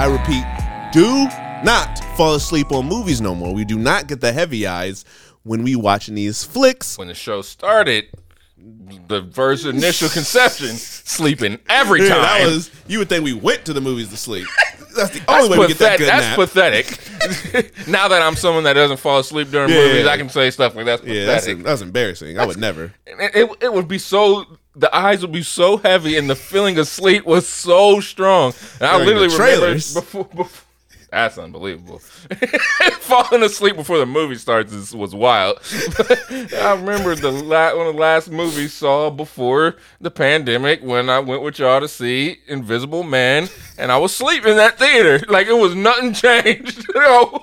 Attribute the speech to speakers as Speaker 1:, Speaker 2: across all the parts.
Speaker 1: I repeat, do not fall asleep on movies no more. We do not get the heavy eyes when we watching these flicks.
Speaker 2: When the show started, the first initial conception, sleeping every time.
Speaker 1: that was you would think we went to the movies to sleep. That's the only way we get that good
Speaker 2: that's
Speaker 1: nap.
Speaker 2: pathetic. now that I'm someone that doesn't fall asleep during
Speaker 1: Yeah,
Speaker 2: movies,
Speaker 1: yeah.
Speaker 2: I can say stuff like that's
Speaker 1: yeah, that's,
Speaker 2: pathetic.
Speaker 1: that's embarrassing. I would never.
Speaker 2: it, it, it would be so the eyes would be so heavy and the feeling of sleep was so strong. And I literally remember before, before that's unbelievable. Falling asleep before the movie starts is, was wild. I remember the la- one of the last movies saw before the pandemic when I went with y'all to see Invisible Man, and I was sleeping in that theater. Like it was nothing changed. you know?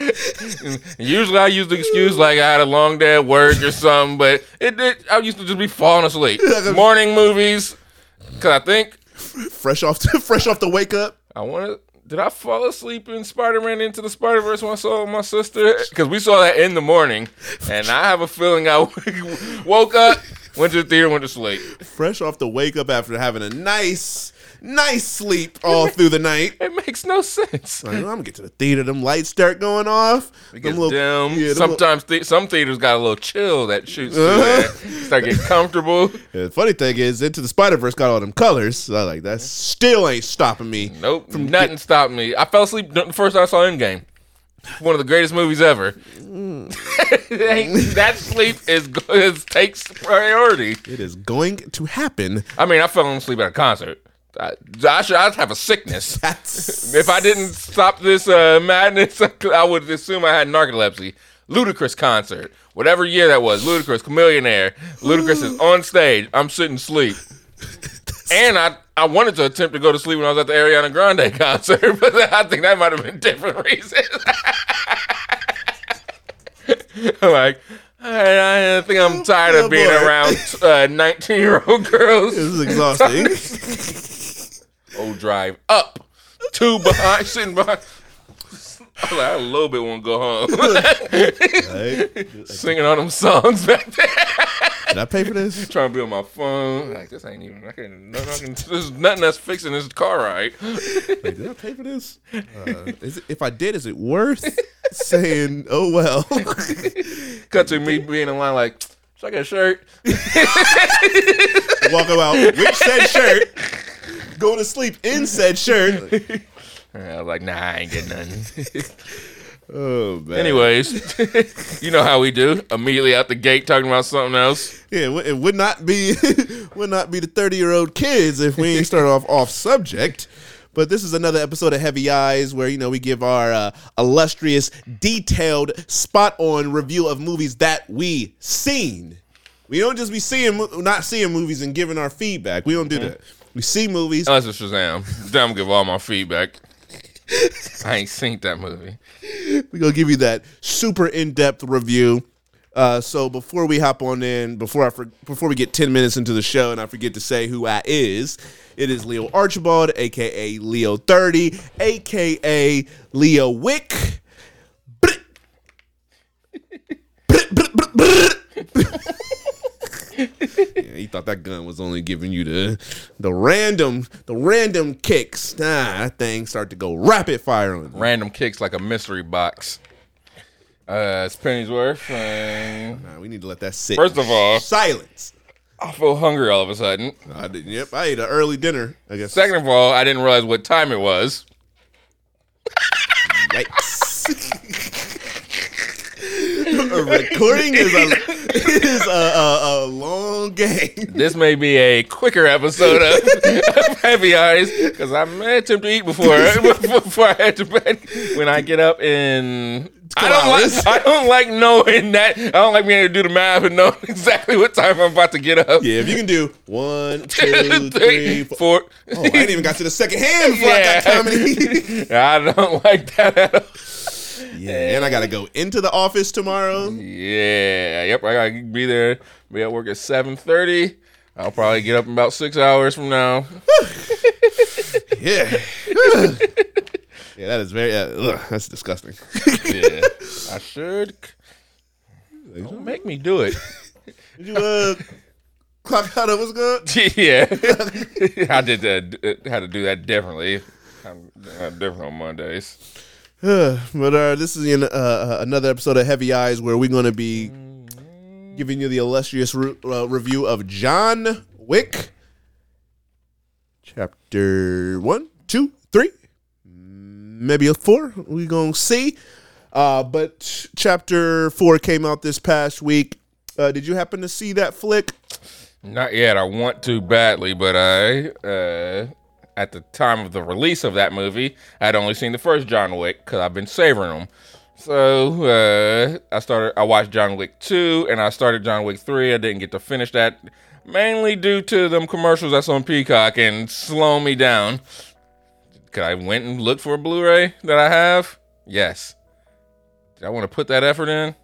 Speaker 2: Usually I use the excuse like I had a long day at work or something, but it did. I used to just be falling asleep. Morning movies, cause I think
Speaker 1: Fresh off, the, fresh off the wake up.
Speaker 2: I wanted. Did I fall asleep in Spider-Man Into the Spider-Verse when I saw my sister? Because we saw that in the morning, and I have a feeling I woke up, went to the theater, went to sleep.
Speaker 1: Fresh off the wake up after having a nice, nice sleep all through the night.
Speaker 2: It makes no sense.
Speaker 1: Like, I'm gonna get to the theater. Them lights start going off.
Speaker 2: It gets
Speaker 1: little-
Speaker 2: dim.
Speaker 1: yeah, little-
Speaker 2: Sometimes the- some theaters got a little chill that shoots through. Start getting comfortable.
Speaker 1: Yeah, the funny thing is, Into the Spider Verse got all them colors. So I like that. Still ain't stopping me.
Speaker 2: Nope, from nothing stopped me. I fell asleep the first time I saw Endgame. One of the greatest movies ever. that sleep is, is takes priority.
Speaker 1: It is going to happen.
Speaker 2: I mean, I fell asleep at a concert. I, I should I'd have a sickness.
Speaker 1: That's
Speaker 2: If I didn't stop this uh, madness, I would assume I had narcolepsy. Ludacris concert, whatever year that was. Ludacris, Chamillionaire. Ludacris is on stage. I'm sitting asleep. And I, I wanted to attempt to go to sleep when I was at the Ariana Grande concert, but I think that might have been different reasons. I'm like, I, I think I'm tired
Speaker 1: Oh,
Speaker 2: of being
Speaker 1: boy.
Speaker 2: around 19 year old girls.
Speaker 1: this is exhausting.
Speaker 2: Oh, drive up, two behind, sitting behind. I, like, I a little bit want to go home.
Speaker 1: Right?
Speaker 2: Singing all them songs back there.
Speaker 1: Did I pay for this?
Speaker 2: Trying to be on my phone. Like, this ain't even, I can't, no, I can, there's nothing that's fixing this car right.
Speaker 1: Wait, did I pay for this? Uh, is it, if I did, is it worth saying, "Oh well"?
Speaker 2: Cut to me being in line like, should I get a shirt?
Speaker 1: Walk out with said shirt, go to sleep in said shirt.
Speaker 2: I was like, nah, I ain't getting nothing.
Speaker 1: Oh man.
Speaker 2: Anyways, you know how we do. Immediately out the gate talking about something else.
Speaker 1: Yeah, it would- not be would not be the thirty year old kids if we ain't start off off subject. But this is another episode of Heavy Eyes where you know we give our uh, illustrious, detailed, spot on review of movies that we seen. We don't just be seeing, not seeing movies and giving our feedback. We don't do that. We see movies.
Speaker 2: Unless it's Shazam. Then I'm gonna give all my feedback. I ain't seen that movie.
Speaker 1: we gonna give you that super in depth review. Uh, so before we hop on in, before I for, before we get ten minutes into the show, and I forget to say who I is, it is Leo Archibald, aka Leo Thirty, aka Leo Wick. He thought that gun was only giving you the the random the random kicks. Nah, that thing start to go rapid fire on you.
Speaker 2: Random kicks like a mystery box. Uh, it's pennies worth.
Speaker 1: Nah, we need to let that sit.
Speaker 2: first of all,
Speaker 1: silence.
Speaker 2: I feel hungry all of a sudden.
Speaker 1: I did, yep, I ate an early dinner. I guess.
Speaker 2: Second of all, I didn't realize what time it was.
Speaker 1: Yikes. A recording is a is a, a, a long game.
Speaker 2: This may be a quicker episode of, of Heavy Eyes because I may attempt to eat before before I head to bed. When I get up in, I don't
Speaker 1: hours.
Speaker 2: like I don't like knowing that I don't like being able to do the math and know exactly what time I'm about to get up.
Speaker 1: Yeah, if you can do one, two, three, four.
Speaker 2: four.
Speaker 1: Oh, I ain't even got to the second hand before I got
Speaker 2: Yeah.
Speaker 1: comedy.
Speaker 2: I don't like that at all.
Speaker 1: Yeah, and I gotta go into the office tomorrow.
Speaker 2: Yeah, yep. I gotta be there. Be at work at seven thirty. I'll probably get up in about six hours from now.
Speaker 1: Yeah. yeah, that is very. Uh, ugh, that's disgusting.
Speaker 2: Yeah, I should. Don't make me do it.
Speaker 1: Did you uh, Clock out was good.
Speaker 2: yeah, I did that. Had to do that differently. I'm uh, different on Mondays.
Speaker 1: but uh, this is in, uh, another episode of Heavy Eyes where we're going to be giving you the illustrious re- uh, review of John Wick, chapter one, two, three, maybe a four. We're gonna see. Uh, but chapter four came out this past week. Uh, did you happen to see that flick?
Speaker 2: Not yet. I want to badly, but I, uh, at the time of the release of that movie, I'd only seen the first John Wick because I've been savoring them. So uh, I started. I watched John Wick two, and I started John Wick three. I didn't get to finish that, mainly due to them commercials that's on Peacock and slow me down. Could I went and looked for a Blu-ray that I have. Yes. Did I want to put that effort in?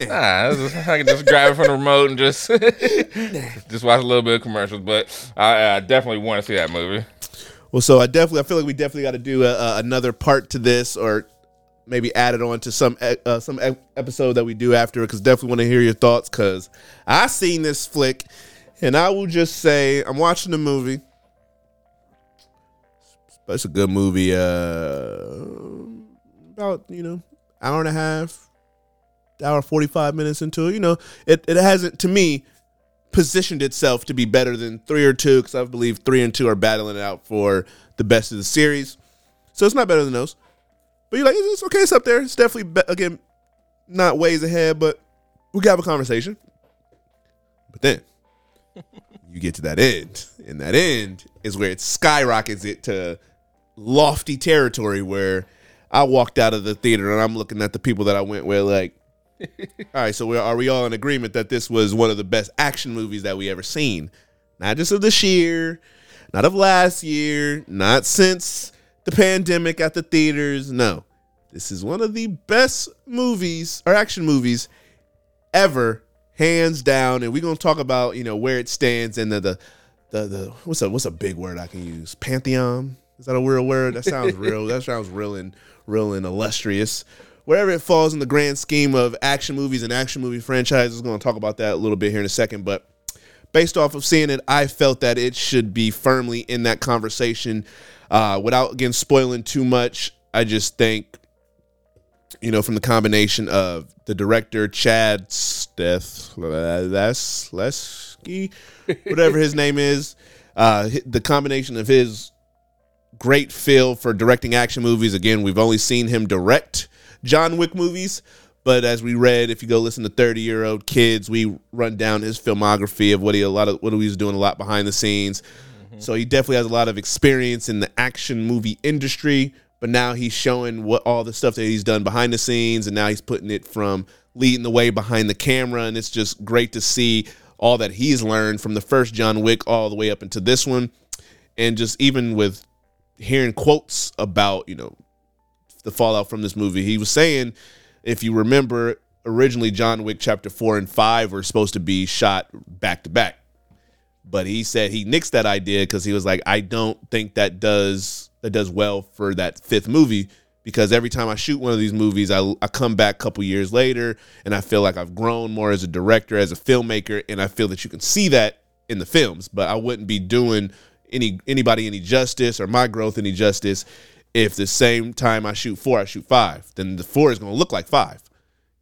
Speaker 2: Nah, I can just grab it from the remote and just just watch a little bit of commercials. But I, I definitely want to see that movie.
Speaker 1: Well, so I definitely I feel like we definitely got to do a, a, another part to this, or maybe add it on to some uh, some episode that we do after because definitely want to hear your thoughts because I seen this flick and I will just say I'm watching the movie. But it's a good movie. Uh, about you know hour and a half, hour forty five minutes into it. You know it it hasn't to me positioned itself to be better than three or two because I believe three and two are battling it out for the best of the series. So it's not better than those. But you're like, it's okay, it's up there. It's definitely, be- again, not ways ahead, but we can have a conversation. But then you get to that end, and that end is where it skyrockets it to lofty territory where I walked out of the theater and I'm looking at the people that I went with, like, all right, so are we all in agreement that this was one of the best action movies that we ever seen? Not just of this year, not of last year, not since the pandemic at the theaters. No, this is one of the best movies or action movies ever, hands down. And we're gonna talk about you know where it stands and the the the, the what's a what's a big word I can use? Pantheon. Is that a real word? That sounds real. That sounds real and real and illustrious. Wherever it falls in the grand scheme of action movies and action movie franchises, we're going to talk about that a little bit here in a second. But based off of seeing it, I felt that it should be firmly in that conversation uh, without again spoiling too much, I just think, you know, from the combination of the director Chad Steth Lesky, whatever his name is, uh, the combination of his great feel for directing action movies. Again, we've only seen him direct John Wick movies, but as we read, if you go listen to Thirty Year Old Kids, we run down his filmography of what he a lot of what he was doing a lot behind the scenes. So he definitely has a lot of experience in the action movie industry, but now he's showing what all the stuff that he's done behind the scenes and now he's putting it from leading the way behind the camera and it's just great to see all that he's learned from the first John Wick all the way up into this one. And just even with hearing quotes about, you know, the fallout from this movie, he was saying if you remember originally John Wick chapter 4 and 5 were supposed to be shot back to back but he said he nixed that idea because he was like, I don't think that does that does well for that fifth movie because every time I shoot one of these movies, I, I come back a couple years later and I feel like I've grown more as a director, as a filmmaker, and I feel that you can see that in the films. But I wouldn't be doing any anybody any justice or my growth any justice if the same time I shoot four, I shoot five. Then the four is going to look like five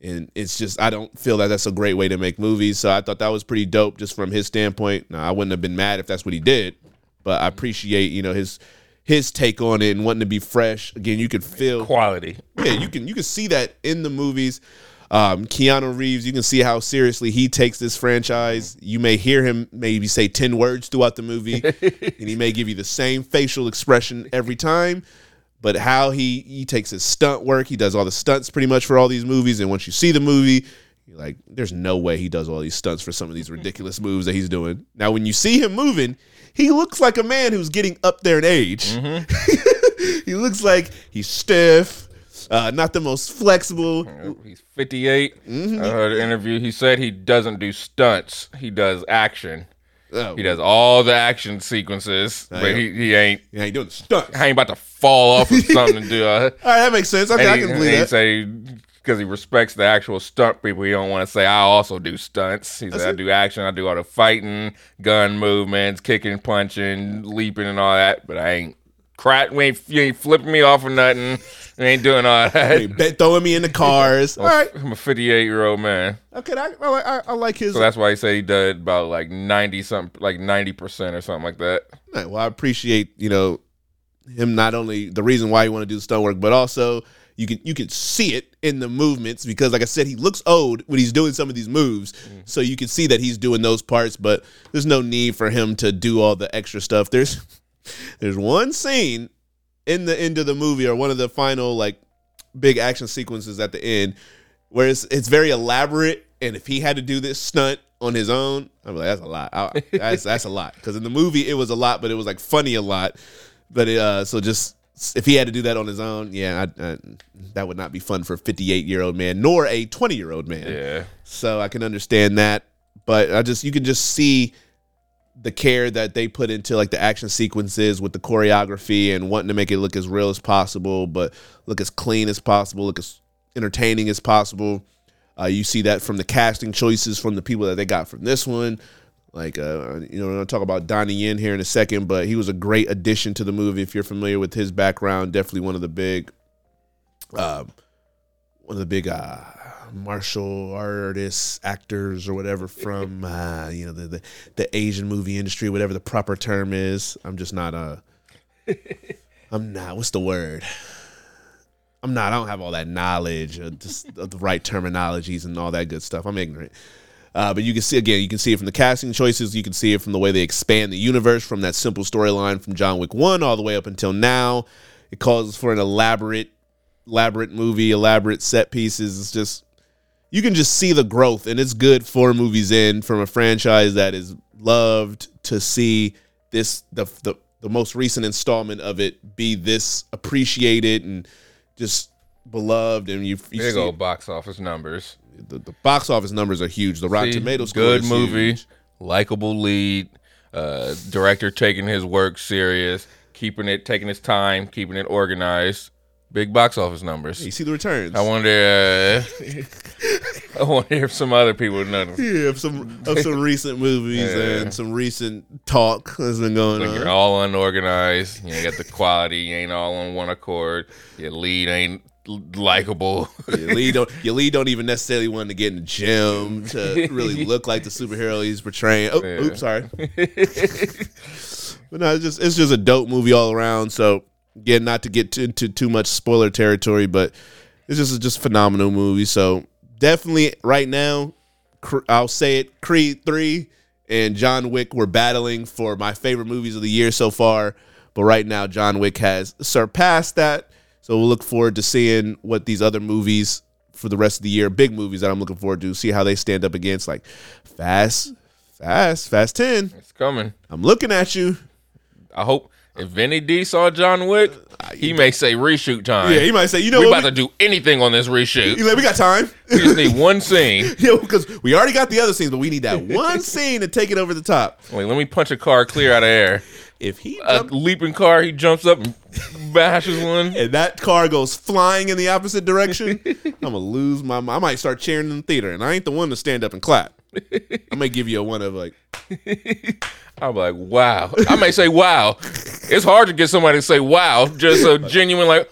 Speaker 1: and it's just I don't feel that that's a great way to make movies. So I thought that was pretty dope, just from his standpoint. Now I wouldn't have been mad if that's what he did, but I appreciate you know his his take on it and wanting to be fresh. Again, you could feel
Speaker 2: quality.
Speaker 1: Yeah, you can you can see that in the movies. Um, Keanu Reeves, you can see how seriously he takes this franchise. You may hear him maybe say 10 words throughout the movie, and he may give you the same facial expression every time but how he he takes his stunt work, he does all the stunts pretty much for all these movies, and once you see the movie, you're like, there's no way he does all these stunts for some of these ridiculous moves that he's doing. Now, when you see him moving, he looks like a man who's getting up there in age. Mm-hmm. he looks like he's stiff. Uh, not the most flexible.
Speaker 2: He's 58. Mm-hmm. I heard an interview. He said he doesn't do stunts. He does action. Oh. He does all the action sequences, but he, he ain't.
Speaker 1: He ain't doing the stunts.
Speaker 2: I ain't about to fall off of something and do. A,
Speaker 1: all right, that makes sense. Okay, I can believe
Speaker 2: he
Speaker 1: that.
Speaker 2: Say because he respects the actual stunt people. He don't want to say I also do stunts. He said I do action. I do all the fighting, gun movements, kicking, punching, leaping, and all that. But I ain't crack. We ain't, you ain't flipping me off or nothing. We ain't doing all that.
Speaker 1: Hey, throwing me in the cars. All right.
Speaker 2: I'm a 58 year old man.
Speaker 1: Oh, okay, I, oh, I, like- I, I like his.
Speaker 2: So that's why he said he did about like 90 something, like 90% or something like that.
Speaker 1: Right, well, I appreciate you know him not only the reason why he want to do the stunt work, but also you can you can see it in the movements because, like I said, he looks old when he's doing some of these moves. Mm. So you can see that he's doing those parts, but there's no need for him to do all the extra stuff. There's there's one scene in the end of the movie or one of the final like big action sequences at the end where it's it's very elaborate and if he had to do this stunt on his own i'm like that's a lot I- that's that's a lot because in the movie it was a lot but it was like funny a lot but it, uh so just if he had to do that on his own yeah I, I, that would not be fun for a 58 year old man nor a 20 year old man
Speaker 2: Yeah.
Speaker 1: so I can understand that. But I just you can just see the care that they put into like the action sequences with the choreography and wanting to make it look as real as possible, but look as clean as possible, look as entertaining as possible. Uh, you see that from the casting choices from the people that they got from this one. Like, uh, you know, we're going to talk about Donnie Yen here in a second, but he was a great addition to the movie. If you're familiar with his background, definitely one of the big, um, one of the big uh, martial artists, actors, or whatever from uh, you know the, the the Asian movie industry, whatever the proper term is. I'm just not a. I'm not. What's the word? I'm not. I don't have all that knowledge of, just, of the right terminologies and all that good stuff. I'm ignorant. Uh, but you can see again, you can see it from the casting choices. You can see it from the way they expand the universe from that simple storyline from John Wick One all the way up until now. It calls for an elaborate, elaborate movie, elaborate set pieces. It's just you can just see the growth, and it's good four movies in from a franchise that is loved to see this the the, the most recent installment of it be this appreciated and just beloved, and you, you
Speaker 2: Big
Speaker 1: see
Speaker 2: old box office numbers.
Speaker 1: the, the box office numbers are huge. The Rotten Tomatoes
Speaker 2: good movie, likable lead, uh, director taking his work serious, keeping it, taking his time, keeping it organized. Big box office numbers.
Speaker 1: You see the returns.
Speaker 2: I wonder. Uh, I wonder if some other people know. them.
Speaker 1: yeah, of some of some recent movies
Speaker 2: Yeah.
Speaker 1: and some recent talk has been going
Speaker 2: you're
Speaker 1: on.
Speaker 2: all unorganized, you ain't got the quality, you ain't all on one accord. Your lead ain't likable.
Speaker 1: your lead don't your lead don't even necessarily want to get in the gym to really look like the superhero he's portraying. Oh,
Speaker 2: Yeah.
Speaker 1: oops, sorry. but no, it's just it's just a dope movie all around. So again, not to get to, into too much spoiler territory, but this is just a phenomenal movie. So definitely right now, I'll say it: Creed three and John Wick were battling for my favorite movies of the year so far. But right now, John Wick has surpassed that. So we'll look forward to seeing what these other movies for the rest of the year, big movies that I'm looking forward to, see how they stand up against like Fast, Fast, Fast Ten.
Speaker 2: it's coming.
Speaker 1: I'm looking at you.
Speaker 2: I hope if Vinny D saw John Wick, uh, he may say reshoot time.
Speaker 1: Yeah, he might say, you know
Speaker 2: we
Speaker 1: what?
Speaker 2: about to do anything on this
Speaker 1: we,
Speaker 2: reshoot.
Speaker 1: you know, we got time.
Speaker 2: We just need one scene.
Speaker 1: Yo, because we already got the other scenes, but we need that one scene to take it over the top.
Speaker 2: Wait, let me punch a car clear out of air.
Speaker 1: If he
Speaker 2: A
Speaker 1: jump-
Speaker 2: leaping car, he jumps up and bashes one.
Speaker 1: and that car goes flying in the opposite direction, I'm gonna lose my. I might start cheering in the theater, and I ain't the one to stand up and clap. I might give you a one of like,
Speaker 2: I'm like, wow. I may say wow. It's hard to get somebody to say wow, just so genuine, like,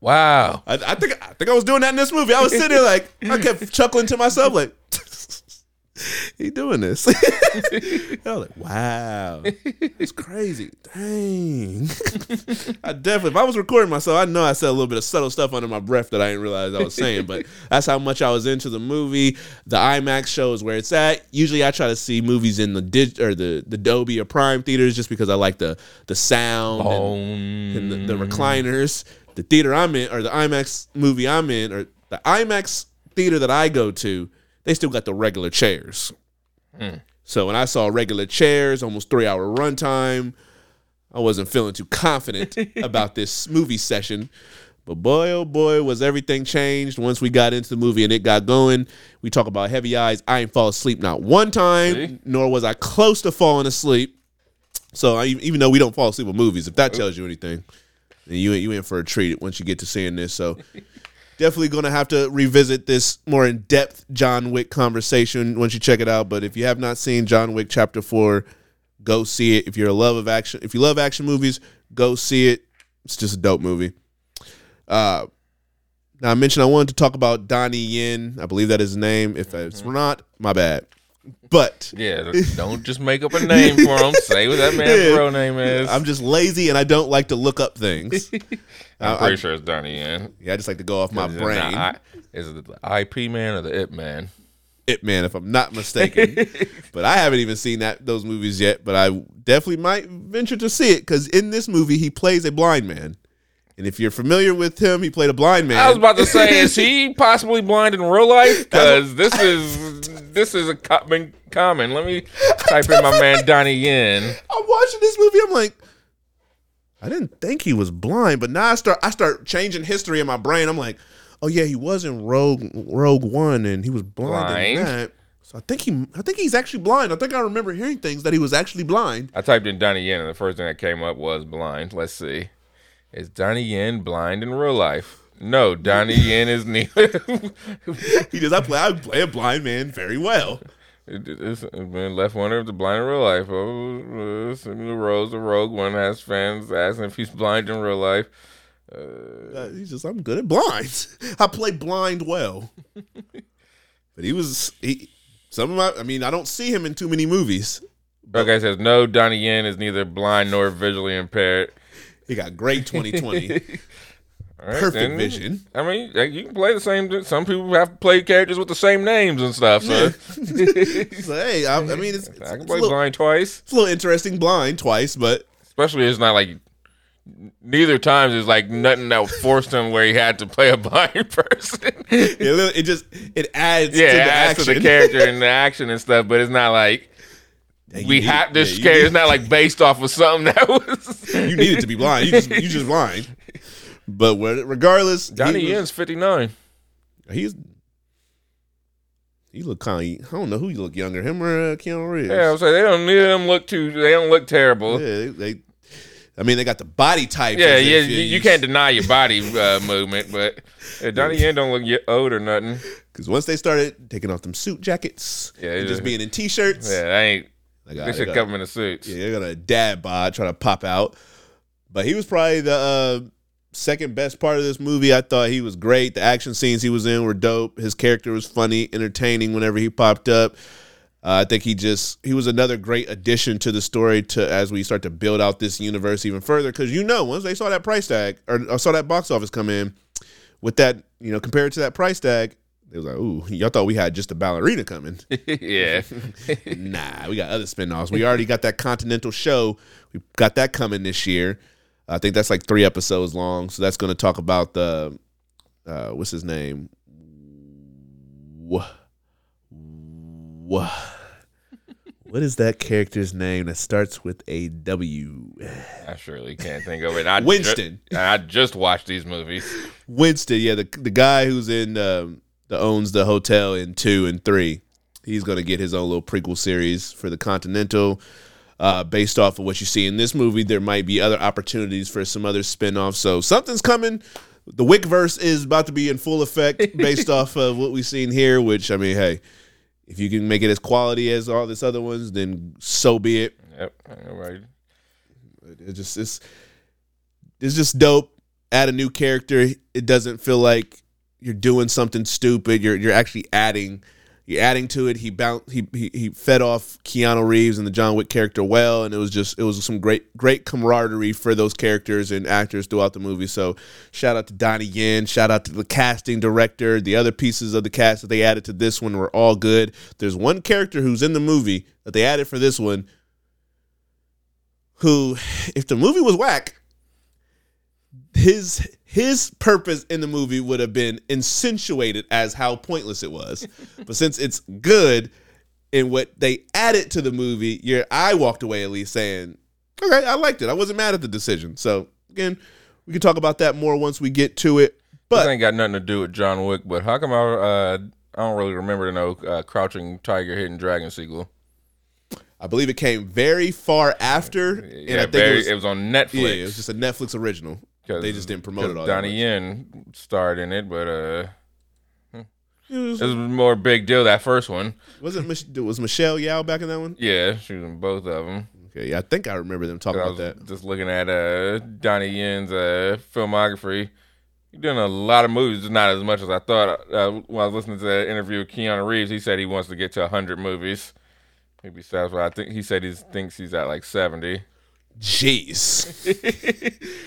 Speaker 2: wow.
Speaker 1: I, I think I think I was doing that in this movie. I was sitting there like I kept chuckling to myself like he doing this. I was like, wow. It's crazy. Dang. I definitely if I was recording myself, I know I said a little bit of subtle stuff under my breath that I didn't realize I was saying, but that's how much I was into the movie. The IMAX show is where it's at. Usually I try to see movies in the dig or the, the Dolby or Prime theaters just because I like the the sound and- and the, the recliners. The theater I'm in, or the IMAX movie I'm in, or the IMAX theater that I go to, they still got the regular chairs. Mm. So when I saw regular chairs, almost three hour runtime, I wasn't feeling too confident about this movie session. But boy, oh boy, was everything changed once we got into the movie and it got going. We talk about heavy eyes. I ain't fall asleep not one time,
Speaker 2: See?
Speaker 1: nor was I close to falling asleep. So I, even though we don't fall asleep with movies, if that tells you anything, then you you in for a treat once you get to seeing this. So definitely going to have to revisit this more in depth John Wick conversation once you check it out. But if you have not seen John Wick Chapter Four, go see it. If you're a love of action, if you love action movies, go see it. It's just a dope movie. Uh, now I mentioned I wanted to talk about Donnie Yen. I believe that is his name. If it's
Speaker 2: Mm-hmm.
Speaker 1: not, my bad. But
Speaker 2: Yeah, don't just make up a name for him. Say what that man's
Speaker 1: Yeah.
Speaker 2: real name is. I'm,
Speaker 1: just lazy and I don't like to look up things. I'm
Speaker 2: pretty
Speaker 1: I-
Speaker 2: sure it's Donnie Yen.
Speaker 1: Yeah, I just like to go off my
Speaker 2: Is
Speaker 1: brain.
Speaker 2: the I- Is it the IP man or the It man?
Speaker 1: It Man, if I'm not mistaken. but I haven't even seen that those movies yet. But I definitely might venture to see it because in this movie he plays a blind man, and if you're familiar with him, he played a blind man.
Speaker 2: I was about to say, is he possibly blind in real life? Because this is this is a co- been common. Let me type in my man Donnie Yen.
Speaker 1: I'm watching this movie. I'm like, I didn't think he was blind, but now I start I start changing history in my brain. I'm like, oh yeah, he was in Rogue Rogue One, and he was blind,
Speaker 2: Blind.
Speaker 1: in that. So I think he I think he's actually blind. I think I remember hearing things that he was actually blind.
Speaker 2: I typed in Donnie Yen, and the first thing that came up was blind. Let's see. Is Donnie Yen blind in real life? No, Donnie Yen is neither.
Speaker 1: He does. I play. I play a blind man very well.
Speaker 2: It- It's been left wonder if the blind in real life. Oh, uh, similar roles. The Rogue One has fans asking if he's blind in real life.
Speaker 1: Uh, he's just. I'm good at blind. I play blind well. but he was. He. Some of my. I mean, I don't see him in too many movies.
Speaker 2: Okay, says no. Donnie Yen is neither blind nor visually impaired.
Speaker 1: He got great 2020,
Speaker 2: All right,
Speaker 1: perfect
Speaker 2: then.
Speaker 1: vision.
Speaker 2: I mean, you can play the same. Some people have played characters with the same names and stuff. So
Speaker 1: So hey, I, I mean, it's,
Speaker 2: I can play
Speaker 1: little,
Speaker 2: blind twice.
Speaker 1: it's a little interesting. Blind twice, but
Speaker 2: Especially it's not like neither times is like nothing that forced him where he had to play a blind person.
Speaker 1: it, it just it adds
Speaker 2: yeah,
Speaker 1: to
Speaker 2: it
Speaker 1: the
Speaker 2: adds
Speaker 1: action.
Speaker 2: to the character and the action and stuff, but it's not like We have this
Speaker 1: yeah,
Speaker 2: It's not like based off of something that was.
Speaker 1: You needed to be blind. You just you just blind. But regardless,
Speaker 2: Johnny
Speaker 1: was-
Speaker 2: Yen's fifty nine.
Speaker 1: He's he look kind of. I don't know who you look younger, him or uh, Keanu Reeves.
Speaker 2: Yeah, I was like, they don't need them look too. They don't look terrible.
Speaker 1: Yeah, they, they- I mean, they got the body type.
Speaker 2: Yeah, yeah, you, you can't deny your body uh, movement, but yeah, Donnie Yen don't look old or nothing.
Speaker 1: Because once they started taking off them suit jackets
Speaker 2: Yeah,
Speaker 1: and just being in t-shirts,
Speaker 2: Yeah, they ain't.
Speaker 1: They got,
Speaker 2: They
Speaker 1: they
Speaker 2: should
Speaker 1: got-
Speaker 2: come in the suits.
Speaker 1: yeah, they're gonna dad bod trying to pop out. But he was probably the uh, second best part of this movie. I thought he was great. The action scenes he was in were dope. His character was funny, entertaining whenever he popped up. Uh, I think he just he was another great addition to the story to as we start to build out this universe even further. Because you know, once they saw that price tag or, or saw that box office come in with that, you know, compared to that price tag, it was like, ooh, y'all thought we had just a ballerina coming.
Speaker 2: yeah.
Speaker 1: nah, we got other spinoffs. We already got that Continental show. We got that coming this year. I think that's like three episodes long. So that's going to talk about the uh, what's his name? Wha- wha- What is that character's name that starts with a W?
Speaker 2: I surely can't think of it. I ju-
Speaker 1: Winston.
Speaker 2: I just watched these movies.
Speaker 1: Winston, yeah, the the guy who's in um, the owns the hotel in two and three. He's gonna get his own little prequel series for the Continental. Uh, based off of what you see in this movie, there might be other opportunities for some other spin-offs. So something's coming. The Wickverse is about to be in full effect based off of what we've seen here, which I mean, hey, if you can make it as quality as all this other ones, then so be it.
Speaker 2: Yep. All right.
Speaker 1: It just it's it's just dope. Add a new character. It doesn't feel like you're doing something stupid. You're you're actually adding you're adding to it. He bounced he, he he fed off Keanu Reeves and the John Wick character well, and it was just it was some great great camaraderie for those characters and actors throughout the movie. So shout out to Donnie Yen, shout out to the casting director. The other pieces of the cast that they added to this one were all good. There's one character who's in the movie that they added for this one who, if the movie was whack, his his purpose in the movie would have been insinuated as how pointless it was. but since it's good in what they added to the movie, your I walked away at least saying, "Okay, I liked it. I wasn't mad at the decision." So again, we can talk about that more once we get to it.
Speaker 2: this
Speaker 1: But
Speaker 2: ain't got nothing to do with John Wick, but how come I uh, I don't really remember no uh, Crouching Tiger, Hidden Dragon sequel?
Speaker 1: I believe it came very far after, and I think
Speaker 2: very,
Speaker 1: it was,
Speaker 2: on Netflix.
Speaker 1: yeah, it was just a Netflix original.
Speaker 2: 'Cause-
Speaker 1: They just didn't promote it. all
Speaker 2: Donnie. Yen starred in it, but uh,
Speaker 1: It was,
Speaker 2: it was more big deal that first one.
Speaker 1: wasn't Mich- was Michelle Yeoh back in that one?
Speaker 2: Yeah, she was in both of them.
Speaker 1: Okay, yeah, I think I remember them talking about that.
Speaker 2: just looking at uh, Donnie Yen's uh, filmography. He's done a lot of movies, just not as much as I thought. Uh, when I was listening to that interview with Keanu Reeves, he said he wants to get to 100 movies. He'd be satisfied. I think he said he thinks he's at like 70.
Speaker 1: Jeez.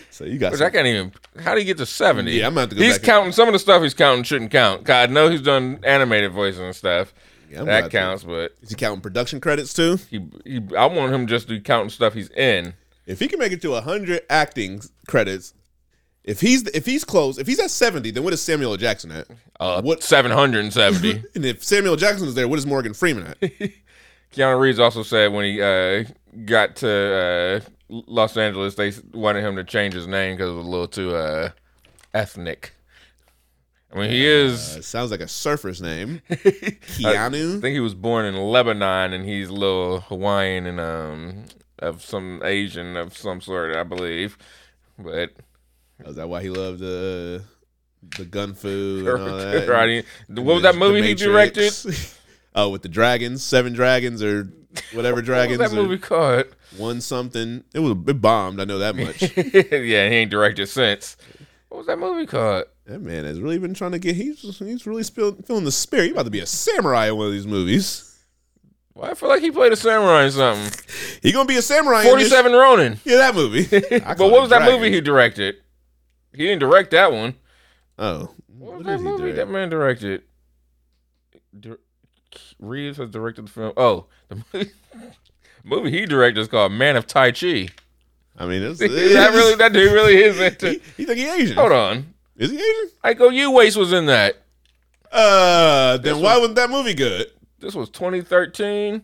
Speaker 1: so you got
Speaker 2: Which
Speaker 1: some,
Speaker 2: I can't even. How do you get to 70?
Speaker 1: Yeah, I'm gonna have to go
Speaker 2: He's
Speaker 1: back and-
Speaker 2: counting some of the stuff he's counting shouldn't count. 'Cause I know he's done animated voices and stuff.
Speaker 1: Yeah, I'm gonna have
Speaker 2: that
Speaker 1: to-
Speaker 2: counts, but
Speaker 1: Is he counting production credits too?
Speaker 2: he, he I want him just to be counting stuff he's in.
Speaker 1: If he can make it to 100 acting credits, if he's if he's close, if he's at 70, then what is Samuel L. Jackson at?
Speaker 2: Uh,
Speaker 1: What-
Speaker 2: 770.
Speaker 1: And if Samuel L. Jackson is there, what is Morgan Freeman at?
Speaker 2: Keanu Reeves also said when he uh, got to uh, Los Angeles, they wanted him to change his name because it was a little too uh, ethnic. I mean, he is.
Speaker 1: Uh, sounds like a surfer's name. Keanu.
Speaker 2: I think he was born in Lebanon, and he's a little Hawaiian and um of some Asian of some sort, I believe. But
Speaker 1: Is that why he loved the the gun food and all that?
Speaker 2: right, what was that movie he directed?
Speaker 1: Oh, with the dragons, seven dragons or whatever
Speaker 2: What
Speaker 1: dragons.
Speaker 2: was that movie called?
Speaker 1: One something. It was it bombed. I know that much.
Speaker 2: yeah, he ain't directed since. What was that movie called?
Speaker 1: that man has really been trying to get. He's he's really spill, feeling the spirit. He's about to be a samurai in one of these movies.
Speaker 2: Well, I feel like he played a samurai or something.
Speaker 1: He gonna be a samurai.
Speaker 2: Forty-seven Ronin.
Speaker 1: Yeah, that movie.
Speaker 2: But what was that movie he directed? He didn't direct that one.
Speaker 1: Oh,
Speaker 2: What was
Speaker 1: what
Speaker 2: that movie
Speaker 1: direct?
Speaker 2: that man directed? Dir- Reeves has directed the film. Oh, the movie, movie he directed is called Man of Tai Chi.
Speaker 1: I mean, it's,
Speaker 2: Is that really that dude really is into?
Speaker 1: He, he think he Asian?
Speaker 2: Hold on,
Speaker 1: Is he Asian?
Speaker 2: Iko Uwais was in that.
Speaker 1: Uh, then
Speaker 2: This
Speaker 1: why wasn't that movie good?
Speaker 2: This was 2013.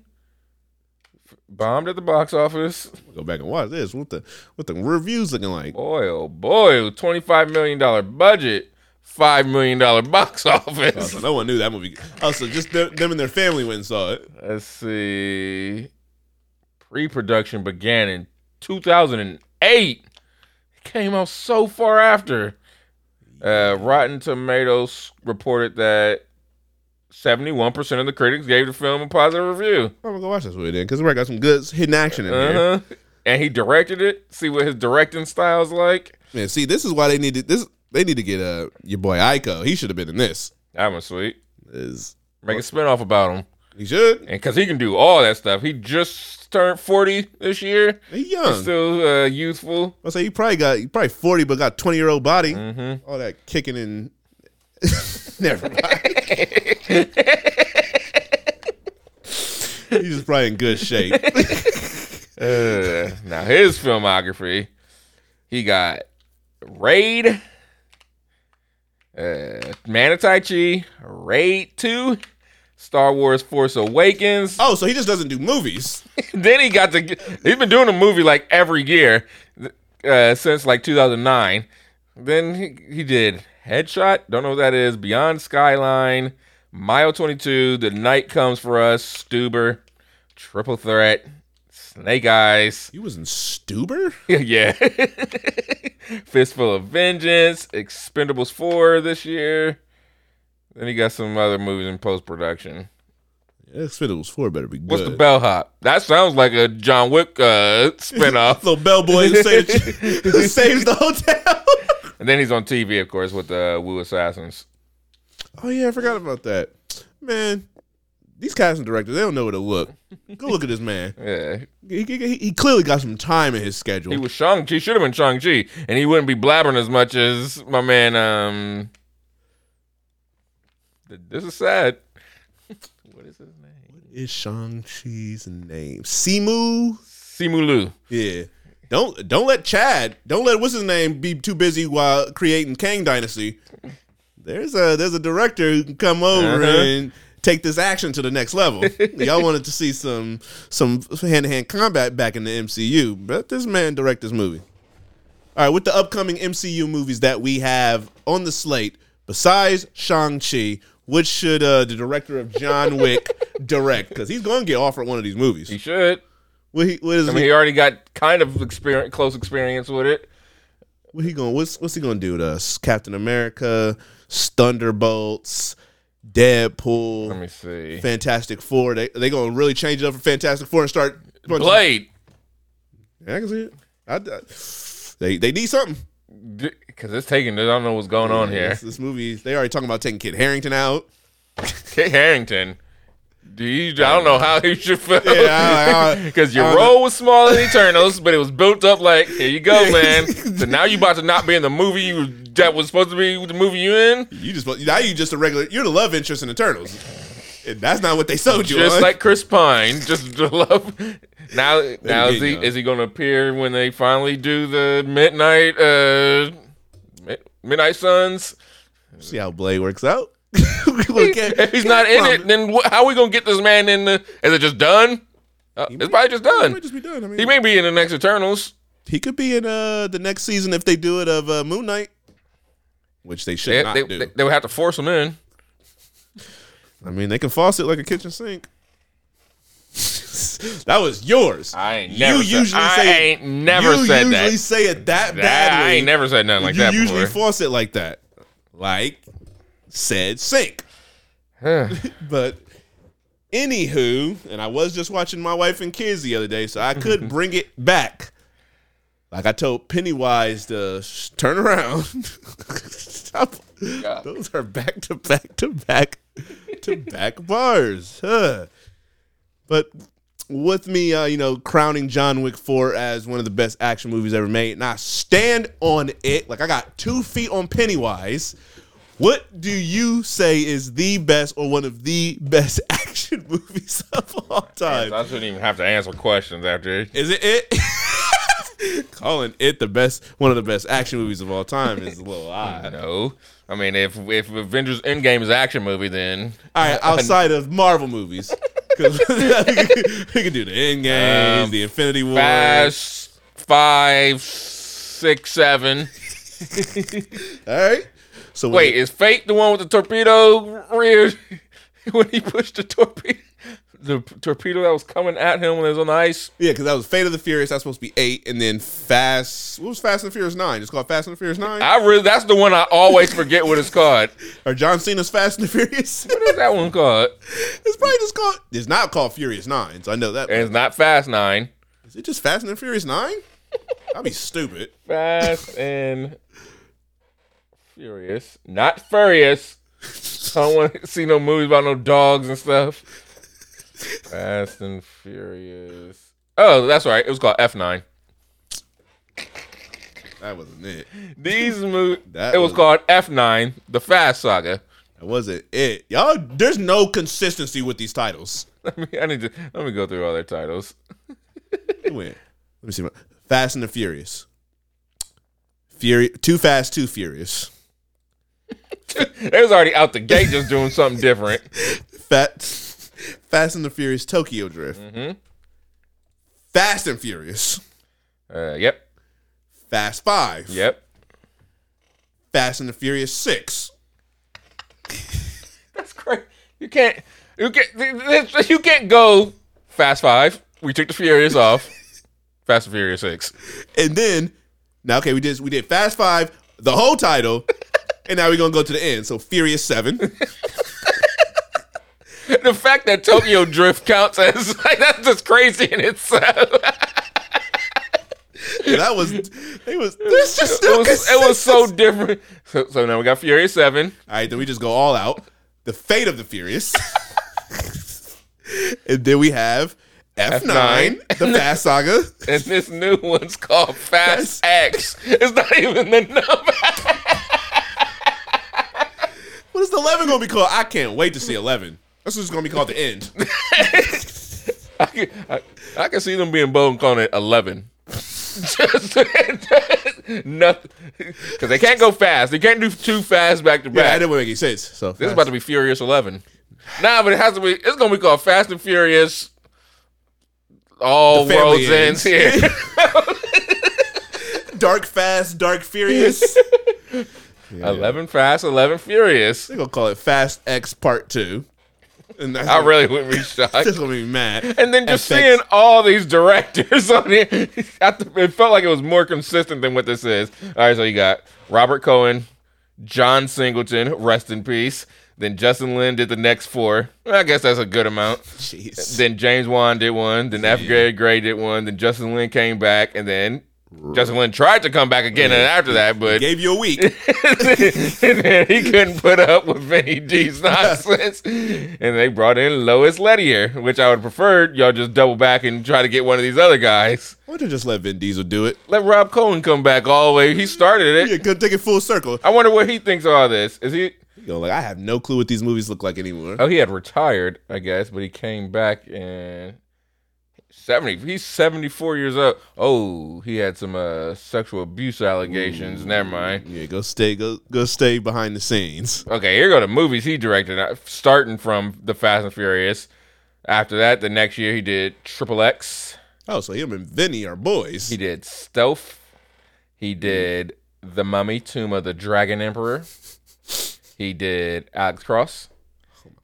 Speaker 2: Bombed at the box office.
Speaker 1: Go back and watch this. What the what the reviews looking like?
Speaker 2: Boy, oh boy, $25 million budget, $5 million box
Speaker 1: Oh,
Speaker 2: office.
Speaker 1: no one knew that movie. Oh, so just them, them and their family went and saw it.
Speaker 2: Let's see. Pre production began in 2008. It came out so far after. Uh, Rotten Tomatoes reported that 71% of the critics gave the film a positive review.
Speaker 1: I'm gonna go watch this movie then, because we got some good hidden action in here.
Speaker 2: Uh huh. And he directed it. See what his directing style's like.
Speaker 1: Man, see, this is why they needed this. They need to get uh your boy Iko. He should have been in this.
Speaker 2: That was sweet.
Speaker 1: Is
Speaker 2: Make a spinoff about him.
Speaker 1: he should?
Speaker 2: And because he can do all that stuff. He just turned 40 this year.
Speaker 1: He
Speaker 2: He's
Speaker 1: young.
Speaker 2: still uh, youthful.
Speaker 1: I say he probably got he probably forty, but got twenty year old body.
Speaker 2: Mm-hmm.
Speaker 1: All that kicking and never mind. He's just probably in good shape.
Speaker 2: Uh, now his filmography, he got Raid, uh, Man of Tai Chi, Raid Two, Star Wars Force Awakens.
Speaker 1: oh, so he just doesn't do movies.
Speaker 2: then he got to. He's been doing a movie like every year uh, since like 2009. Then he, he did Headshot. Don't know what that is. Beyond Skyline, Mile 22, The Night Comes for Us, Stuber, Triple Threat, Snake Eyes.
Speaker 1: He was in Stuber.
Speaker 2: yeah. Fistful of Vengeance, Expendables 4 this year. Then he got some other movies in post production.
Speaker 1: Expendables four better be good.
Speaker 2: What's the bellhop? That sounds like a John Wick uh, spinoff.
Speaker 1: Little bellboy who saves, who saves the hotel.
Speaker 2: and then he's on TV, of course, with the uh, Wu Assassins.
Speaker 1: oh yeah, I forgot about that. Man, these casting directors they don't know where to look. Go look at this man.
Speaker 2: Yeah,
Speaker 1: He, he, he clearly got some time in his schedule.
Speaker 2: he was Shang Chi. Should have been Shang Chi, and he wouldn't be blabbering as much as my man. Um, this is sad. what is his name?
Speaker 1: is Shang Chi's name? Simu.
Speaker 2: Simu Liu.
Speaker 1: Yeah. Don't don't let Chad. Don't let what's his name be too busy while creating Kang Dynasty. There's a there's a director who can come over
Speaker 2: Uh-huh.
Speaker 1: and take this action to the next level. Y'all wanted to see some some hand to hand combat back in the MCU, but this man direct this movie. All right, with the upcoming MCU movies that we have on the slate, besides Shang Chi, which should uh, the director of John Wick direct? Because he's going to get offered one of these movies.
Speaker 2: He should.
Speaker 1: What, he, what is
Speaker 2: I
Speaker 1: he?
Speaker 2: mean, he already got kind of experience, close experience with it.
Speaker 1: What he going? What's what's he gonna do to us? Captain America, Thunderbolts, Deadpool,
Speaker 2: Let me see.
Speaker 1: Fantastic Four. They they gonna really change it up for Fantastic Four and start.
Speaker 2: Blade.
Speaker 1: Yeah, I can see it. I, I- they they need something.
Speaker 2: Because it's taking. I don't know what's going on here.
Speaker 1: This, this movie. They already talking about taking Kit Harington out.
Speaker 2: Kit Harington. You, I don't know how you should feel.
Speaker 1: Yeah,
Speaker 2: Because your
Speaker 1: I don't
Speaker 2: role was small in Eternals, but it was built up like, here you go, man. so now you about to not be in the movie you that was supposed to be the movie you in.
Speaker 1: You just now you just a regular. You're the love interest in Eternals. And that's not what they sold you
Speaker 2: Just
Speaker 1: on.
Speaker 2: like Chris Pine, just the love. Now, now is he is he going to appear when they finally do the midnight uh Mi- midnight suns?
Speaker 1: see how Blade works out.
Speaker 2: If he's not in it, then wh- how are we gonna get this man in? The, is it just done? Uh, it's probably just
Speaker 1: It
Speaker 2: done.
Speaker 1: might just be done. I mean,
Speaker 2: He may be in the next Eternals.
Speaker 1: he could be in uh the next season if they do it of uh, Moon Knight, which they should
Speaker 2: They,
Speaker 1: not
Speaker 2: they,
Speaker 1: do.
Speaker 2: they, they would have to force him in.
Speaker 1: I mean, they can faucet like a kitchen sink. that was yours.
Speaker 2: I ain't
Speaker 1: You
Speaker 2: never. said,
Speaker 1: usually
Speaker 2: I
Speaker 1: say-
Speaker 2: ain't never
Speaker 1: you
Speaker 2: said
Speaker 1: usually
Speaker 2: that.
Speaker 1: say it that
Speaker 2: That-
Speaker 1: badly.
Speaker 2: I ain't never said nothing like
Speaker 1: you
Speaker 2: that You
Speaker 1: usually
Speaker 2: before.
Speaker 1: faucet like that, like said sink. But anywho, and I was just watching my wife and kids the other day, so I could bring it back. Like I told Pennywise to sh- turn around. Stop. Those are back to back to back to back bars. Huh. But with me, uh, you know, crowning John Wick 4 as one of the best action movies ever made, and I stand on it. Like I got two feet on Pennywise. What do you say is the best or one of the best action movies of all time?
Speaker 2: I shouldn't even have to answer questions after.
Speaker 1: Is it it? Calling it the best, one of the best action movies of all time is a little odd.
Speaker 2: No, I mean if if Avengers Endgame is an action movie, then
Speaker 1: All right, outside of Marvel movies, because we can do the Endgame,
Speaker 2: Um,
Speaker 1: the Infinity War.
Speaker 2: Fast Five, Six, Seven.
Speaker 1: All right. So
Speaker 2: Wait, is Fate the one with the torpedo rear when he pushed the torpedo? The torpedo that was coming at him when he was on the ice.
Speaker 1: yeah, because that was Fate of the Furious. That's supposed to be eight, and then Fast. What was Fast and the Furious nine? It's called Fast and the Furious nine.
Speaker 2: I really, that's the one I always forget what it's called.
Speaker 1: or John Cena's Fast and the Furious.
Speaker 2: What is that one called?
Speaker 1: it's probably just called. It's not called Furious Nine, so I know that.
Speaker 2: And it's not Fast Nine.
Speaker 1: Is it just Fast and the Furious Nine? That'd be stupid.
Speaker 2: Fast and Furious, not Furious. I don't want to see no movies about no dogs and stuff. Fast and Furious. Oh, that's right. It was called F nine.
Speaker 1: That wasn't it.
Speaker 2: These movies.
Speaker 1: That
Speaker 2: It was
Speaker 1: was-
Speaker 2: called F nine, the Fast Saga.
Speaker 1: That wasn't it. Y'all, there's no consistency with these titles.
Speaker 2: Let me, I need to let me go through all their titles.
Speaker 1: Wait, let me see. Fast and the Furious. Fury, Too Fast, Too Furious.
Speaker 2: They was already out the gate just doing something different.
Speaker 1: Fat, Fast and the Furious Tokyo Drift.
Speaker 2: Mm-hmm.
Speaker 1: Fast and Furious.
Speaker 2: Uh, yep,
Speaker 1: Fast Five.
Speaker 2: yep.
Speaker 1: Fast and the Furious Six.
Speaker 2: That's crazy. You can't. You can't. You can't go Fast Five. We took the Furious off. Fast and Furious Six.
Speaker 1: And then now, okay, we did we did Fast Five, the whole title, and now we're gonna go to the end. So Furious Seven.
Speaker 2: The fact that Tokyo Drift counts as like that's just crazy in itself.
Speaker 1: that was it was there's just
Speaker 2: It was it was so different. So, so now we got Furious Seven.
Speaker 1: All right, then we just go all out. The Fate of the Furious. and then we have F9,
Speaker 2: F9.
Speaker 1: the Fast Saga.
Speaker 2: And this new one's called Fast X. It's not even the number.
Speaker 1: Is the 11 going to be called? I can't wait to see 11. That's going to be called the end.
Speaker 2: I can, I, I can see them being bold and calling it 11. Just nothing. Because they can't go fast. They can't do too fast back to
Speaker 1: Yeah, that didn't make any sense. So
Speaker 2: this is about to be Furious 11. Nah, but it has to be, it's going to be called Fast and Furious. All
Speaker 1: The
Speaker 2: worlds ends
Speaker 1: ends.
Speaker 2: here.
Speaker 1: Dark Fast, Dark Furious.
Speaker 2: 11 Fast, 11 Furious.
Speaker 1: They're going to call it Fast X Part 2. And
Speaker 2: I
Speaker 1: gonna-
Speaker 2: really wouldn't be shocked.
Speaker 1: That's gonna be mad.
Speaker 2: And then just
Speaker 1: FX.
Speaker 2: seeing all these directors on th- it felt like it was more consistent than what this is. All right, so you got Robert Cohen, John Singleton, rest in peace. Then Justin Lin did the next four. I guess that's a good amount.
Speaker 1: Jeez.
Speaker 2: Then James Wan did one. Then F. Gary Gray did one. Then Justin Lin came back, and then Justin Lin tried to come back again, and after that, but
Speaker 1: gave you a week.
Speaker 2: he couldn't put up with Vinny D's nonsense, and they brought in Louis Leterrier, which I would prefer y'all just double back and try to get one of these other guys.
Speaker 1: Why don't you just let Vin Diesel do it?
Speaker 2: Let Rob Cohen come back all the way. He started it.
Speaker 1: Yeah, could take it full circle.
Speaker 2: I wonder what he thinks of all this. Is he?
Speaker 1: You know, like I have no clue what these movies look like anymore.
Speaker 2: Oh, he had retired, I guess, but he came back and 70 he's 74 years old. Oh he had some uh, sexual abuse allegations. Ooh, never mind.
Speaker 1: Yeah go stay go go stay behind the scenes.
Speaker 2: Okay here go the movies he directed uh, starting from the fast and furious. After that the next year he did triple x.
Speaker 1: Oh so him and vinny are boys.
Speaker 2: He did stealth. He mm. did the mummy tomb of the dragon emperor. He did alex cross.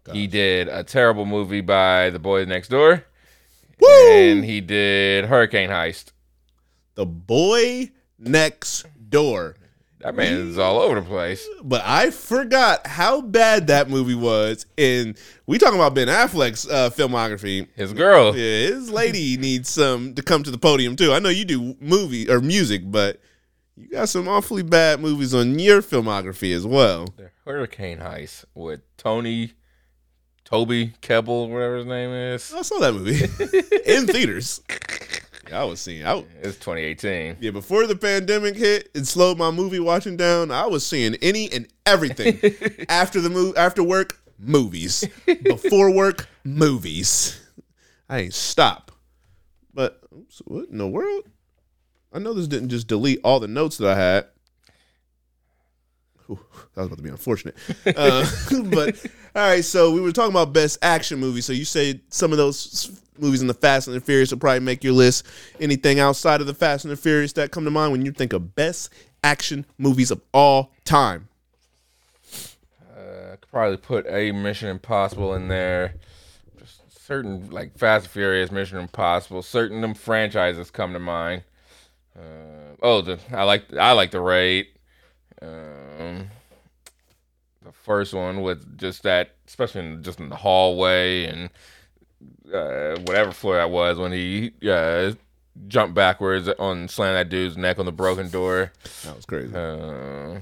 Speaker 2: Oh he did a terrible movie by the Boys next door.
Speaker 1: Woo!
Speaker 2: And he did Hurricane Heist.
Speaker 1: the boy next door.
Speaker 2: That man is all over the place.
Speaker 1: But I forgot how bad that movie was. And we talking about Ben Affleck's uh, filmography.
Speaker 2: His girl.
Speaker 1: Yeah, his lady needs some to come to the podium too. I know you do movie or music, but you got some awfully bad movies on your filmography as well.
Speaker 2: The Hurricane Heist with Tony, Toby Kebbell, whatever his name is.
Speaker 1: I saw that movie in theaters. Yeah, I was seeing. I,
Speaker 2: It's 2018.
Speaker 1: yeah, before the pandemic hit it slowed my movie watching down, I was seeing any and everything. after the move, after work, movies. Before work, movies. I ain't stop. But oops, what in the world? I know this didn't just delete all the notes that I had. Whew, that was about to be unfortunate. Uh, but all right, so we were talking about best action movies. So you say some of those movies in the Fast and the Furious will probably make your list. Anything outside of the Fast and the Furious that come to mind when you think of best action movies of all time?
Speaker 2: I could probably put a Mission Impossible in there. Just certain like Fast and Furious, Mission Impossible. Certain them franchises come to mind. Uh, oh, the I like I like the Raid. Um, the first one with just that, especially in, just in the hallway and uh, whatever floor that was when he uh, jumped backwards on slam that dude's neck on the broken door.
Speaker 1: That was crazy.
Speaker 2: Uh,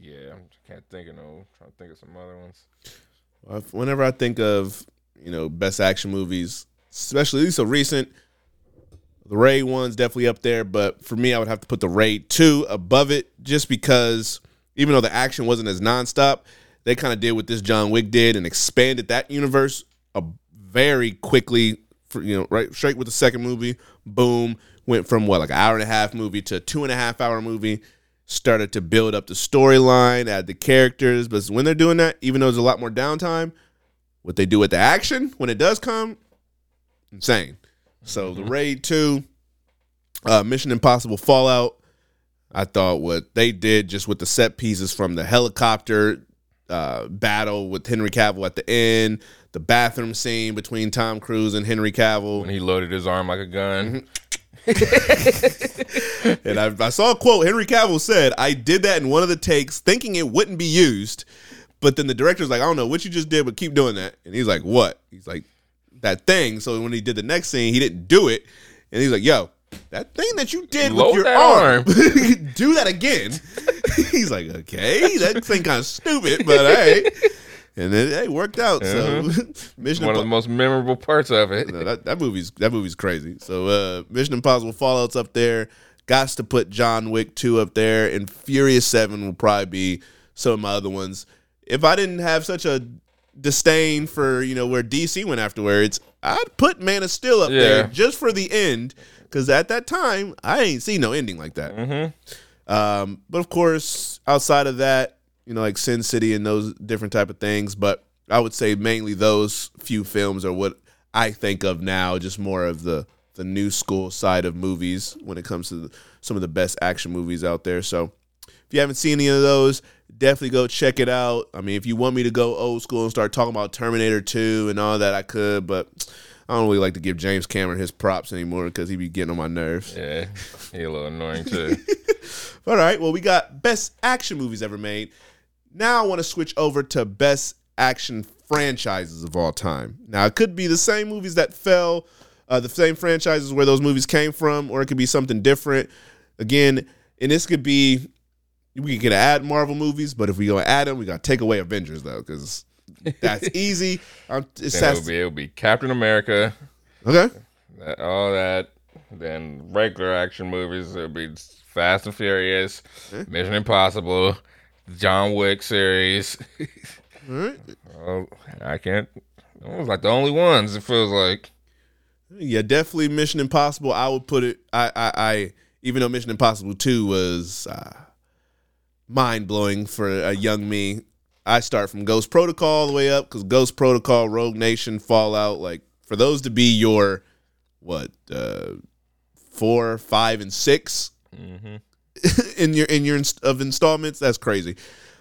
Speaker 2: yeah, I can't think of no. Trying to think of some other ones.
Speaker 1: Whenever I think of you know best action movies, especially these are recent, the Raid one's definitely up there. But for me, I would have to put the Raid two above it, just because even though the action wasn't as nonstop, they kind of did what this John Wick did and expanded that universe a very quickly. For, you know, right straight with the second movie, boom, went from what like an hour and a half movie to a two and a half hour movie started to build up the storyline, add the characters. But when they're doing that, even though there's a lot more downtime, what they do with the action when it does come, insane. So the Raid Two, uh, Mission Impossible Fallout, I thought what they did just with the set pieces from the helicopter uh, battle with Henry Cavill at the end, the bathroom scene between Tom Cruise and Henry Cavill.
Speaker 2: When he loaded his arm like a gun.
Speaker 1: And I, I saw a quote Henry Cavill said, I did that in one of the takes thinking it wouldn't be used. But then the director's like, I don't know what you just did, but keep doing that. And he's like, What? He's like, That thing. So when he did the next scene, he didn't do it. And he's like, Yo, that thing that you did
Speaker 2: Load
Speaker 1: with your
Speaker 2: that
Speaker 1: arm, do that again. he's like, Okay, that thing kind of stupid, but hey. And then it worked out. So Mission
Speaker 2: One of the most memorable parts of it.
Speaker 1: no, that, that movie's that movie's crazy. So uh Mission Impossible Fallout's up there. Gots to put John Wick 2 up there, and Furious 7 will probably be some of my other ones. If I didn't have such a disdain for, you know, where DC went afterwards, I'd put Man of Steel up there just for the end. Cause at that time, I ain't seen no ending like that.
Speaker 2: Mm-hmm.
Speaker 1: Um, but of course, outside of that, you know, like Sin City and those different type of things. But I would say mainly those few films are what I think of now, just more of the the new school side of movies when it comes to the, some of the best action movies out there. So if you haven't seen any of those, definitely go check it out. I mean, if you want me to go old school and start talking about Terminator 2 and all that, I could, but I don't really like to give James Cameron his props anymore because he be getting on my nerves.
Speaker 2: Yeah, he a little annoying too.
Speaker 1: All right, well, we got best action movies ever made. Now I want to switch over to best action franchises of all time. Now, it could be the same movies that fell, uh, the same franchises where those movies came from, or it could be something different. Again, and this could be we could add Marvel movies, but if we go add them, we got to take away Avengers though, because that's easy. Um, it's
Speaker 2: it'll be it'll be Captain America,
Speaker 1: okay.
Speaker 2: that, all that. Then regular action movies. It'll be Fast and Furious, Mission Impossible, John Wick series.
Speaker 1: All right.
Speaker 2: oh, I can't. Those like the only ones. It feels like.
Speaker 1: Yeah, definitely Mission Impossible. I would put it. I, I, I even though Mission Impossible Two was uh, mind blowing for a young me. I start from Ghost Protocol all the way up because Ghost Protocol, Rogue Nation, Fallout. Like for those to be your what uh, four, five, and 6 mm-hmm. in your in your inst- of installments, that's crazy.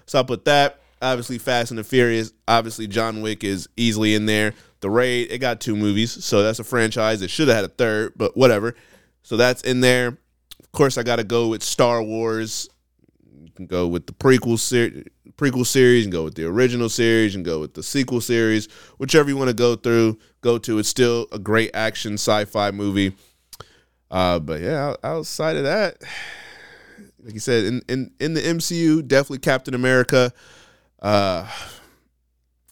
Speaker 1: So I put that. Obviously, Fast and the Furious. Obviously, John Wick is easily in there. The Raid. It got two movies, so that's a franchise. It should have had a third, but whatever. So that's in there. Of course, I got to go with Star Wars. Can go with the prequel ser- prequel series, and go with the original series, and go with the sequel series, whichever you want to go through. Go to. It's still a great action sci-fi movie. Uh, but yeah, outside of that, like you said, in in in the MCU, definitely Captain America. Uh,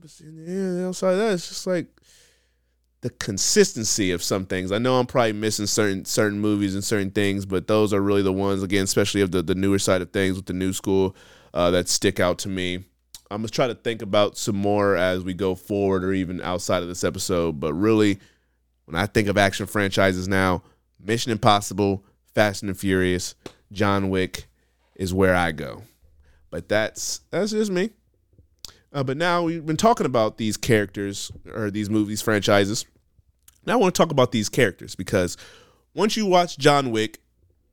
Speaker 1: but yeah, outside of that, it's just like the consistency of some things. I know I'm probably missing certain certain movies and certain things, but those are really the ones again, especially of the the newer side of things with the new school uh, that stick out to me. I'm gonna try to think about some more as we go forward, or even outside of this episode. But really, when I think of action franchises now, Mission Impossible, Fast and Furious, John Wick is where I go. But that's that's just me. Uh, but now we've been talking about these characters or these movies franchises. Now I want to talk about these characters because once you watch John Wick,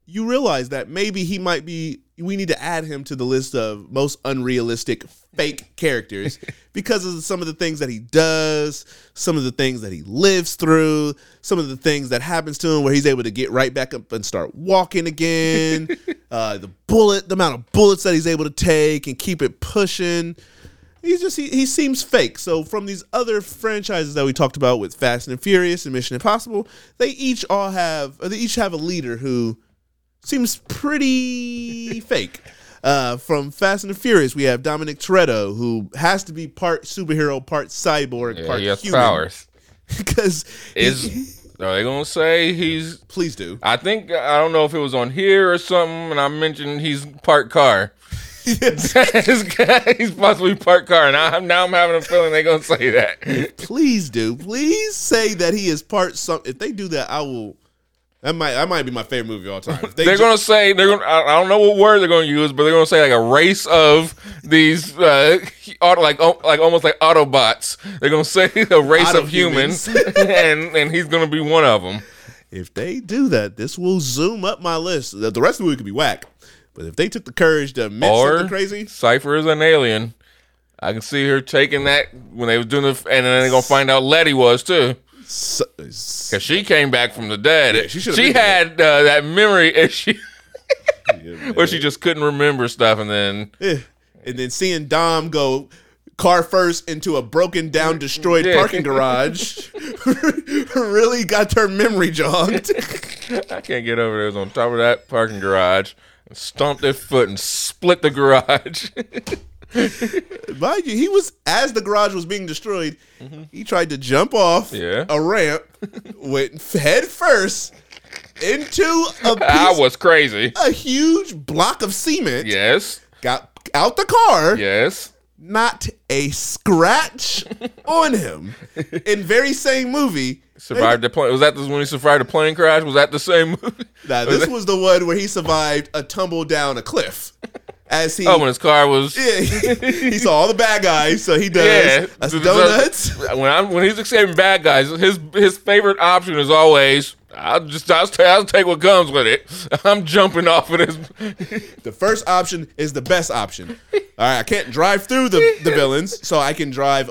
Speaker 1: you realize that maybe he might be. We need to add him to the list of most unrealistic fake characters because of some of the things that he does, some of the things that he lives through, some of the things that happens to him where he's able to get right back up and start walking again. uh, the bullet, the amount of bullets that he's able to take and keep it pushing he's just he, he seems fake. So from these other franchises that we talked about with Fast and Furious and Mission Impossible, they each all have they each have a leader who seems pretty fake. Uh, from Fast and the Furious, we have Dominic Toretto, who has to be part superhero, part cyborg,
Speaker 2: Yeah,
Speaker 1: part
Speaker 2: he has
Speaker 1: human.
Speaker 2: powers.
Speaker 1: Because
Speaker 2: Is are they gonna say he's?
Speaker 1: please do.
Speaker 2: I think I don't know if it was on here or something, and I mentioned he's part car.
Speaker 1: Yes.
Speaker 2: This guy, he's possibly part car, and I, now I'm having a feeling they're gonna say that.
Speaker 1: please do. Please say that he is part some. If they do that, I will. That might that might be my favorite movie of all time. If they
Speaker 2: They're
Speaker 1: ju-
Speaker 2: gonna say they're gonna. I I don't know what word they're gonna use, but they're gonna say like a race of these uh, auto, like oh, like almost like Autobots. They're gonna say a race of humans, and and he's gonna be one of them.
Speaker 1: If they do that, this will zoom up my list. The the rest of the movie could be whack, but if they took the courage to admit
Speaker 2: Or
Speaker 1: something crazy,
Speaker 2: Cipher is an alien. I can see her taking that when they was doing the, and then they're gonna find out Letty was too, because she came back from the dead.
Speaker 1: Yeah, she
Speaker 2: she had uh, that memory issue
Speaker 1: yeah,
Speaker 2: where she just couldn't remember stuff, and then
Speaker 1: eh. and then seeing Dom go car first into a broken down, destroyed
Speaker 2: Yeah.
Speaker 1: parking garage really got her memory jogged.
Speaker 2: I can't get over there. It was on top of that parking garage. Stomped their foot and split the garage.
Speaker 1: Mind you, he was as the garage was being destroyed, he tried to jump off
Speaker 2: Yeah.
Speaker 1: a ramp, went head first into a
Speaker 2: I
Speaker 1: piece,
Speaker 2: was crazy.
Speaker 1: a huge block of cement.
Speaker 2: Yes.
Speaker 1: got out the car,
Speaker 2: Yes.
Speaker 1: not a scratch on him. In very same movie.
Speaker 2: Survived the plane. Was that the, when he survived the plane crash? Was that the same movie?
Speaker 1: Now this was the one where he survived a tumble down a cliff. As he,
Speaker 2: Oh, when his car was.
Speaker 1: yeah, he, he saw all the bad guys, so he does
Speaker 2: Yeah,
Speaker 1: a donuts.
Speaker 2: When I'm when he's escaping bad guys, his his favorite option is always I'll just I'll, I'll take what comes with it. I'm jumping off of this.
Speaker 1: The first option is the best option. All right, I can't drive through the, the villains, so I can drive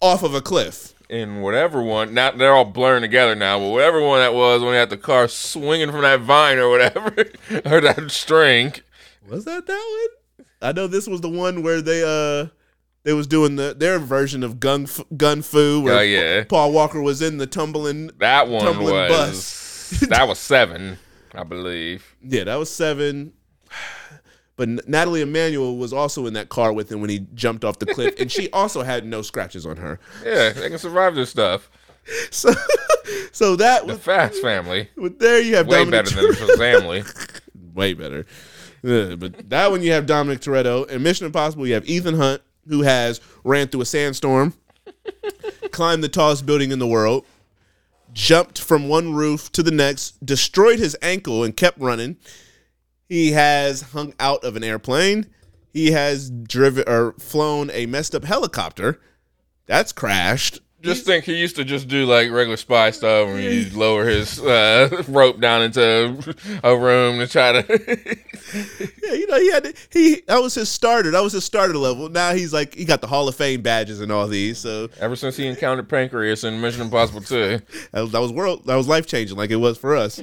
Speaker 1: off of a cliff.
Speaker 2: In whatever one. Not they're all blurring together now, but whatever one that was when they had the car swinging from that vine or whatever, or that string.
Speaker 1: Was that that one? I know this was the one where they uh they was doing the their version of gun F- gun fu where
Speaker 2: Oh, yeah.
Speaker 1: Paul Walker was in the tumbling.
Speaker 2: That one
Speaker 1: Tumbling
Speaker 2: was that was seven, I believe.
Speaker 1: Yeah, that was seven. But Nathalie Emmanuel was also in that car with him when he jumped off the cliff, and she also had no scratches on her.
Speaker 2: Yeah, they can survive this stuff.
Speaker 1: So, so that
Speaker 2: The
Speaker 1: was
Speaker 2: Fast family,
Speaker 1: with there you have
Speaker 2: way
Speaker 1: Dominic
Speaker 2: better than the family.
Speaker 1: way better. But that one you have Dominic Toretto. And Mission Impossible, you have Ethan Hunt, who has ran through a sandstorm, climbed the tallest building in the world, jumped from one roof to the next, destroyed his ankle, and kept running. He has hung out of an airplane. He has driven or flown a messed up helicopter. That's crashed.
Speaker 2: Just think he used to just do like regular spy stuff and you lower his uh, rope down into a room to try to.
Speaker 1: Yeah, you know, he had to, he that was his starter. That was his starter level. Now he's like he got the Hall of Fame badges and all these. So
Speaker 2: Ever since he encountered Pancreas in Mission Impossible 2.
Speaker 1: that was, world that was life changing, like it was for us.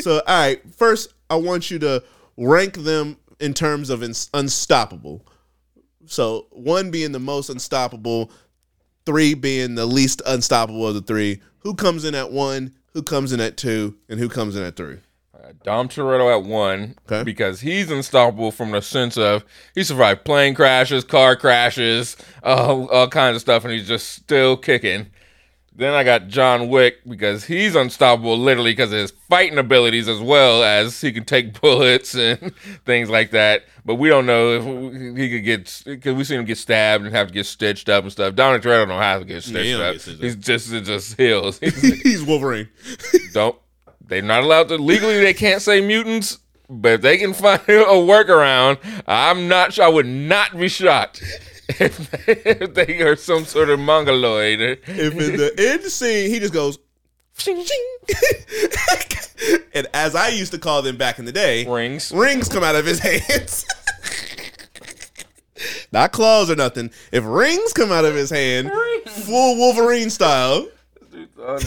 Speaker 1: so all right, first I want you to rank them in terms of ins- unstoppable. So one being the most unstoppable, three being the least unstoppable of the three. Who comes in at one? Who comes in at two? And who comes in at three?
Speaker 2: Uh, Dom Toretto at one
Speaker 1: Okay.
Speaker 2: because he's unstoppable from the sense of he survived plane crashes, car crashes, all, all kinds of stuff, and he's just still kicking. Then I got John Wick because he's unstoppable literally because of his fighting abilities as well as he can take bullets and things like that. But we don't know if he could get because we seen him get stabbed and have to get stitched up and stuff. Toretto don't have to get stitched
Speaker 1: he
Speaker 2: up.
Speaker 1: get stitched up.
Speaker 2: He's just it just heals. He's-
Speaker 1: He's Wolverine.
Speaker 2: don't they're not allowed to legally they can't say mutants but if they can find a workaround i'm not sure i would not be shocked if they, are some sort of mongoloid.
Speaker 1: If in the end scene he just goes ching ching and as i used to call them back in the day
Speaker 2: rings.
Speaker 1: rings come out of his hands. Not claws or nothing. If rings come out of his hand full wolverine style.
Speaker 2: Uh,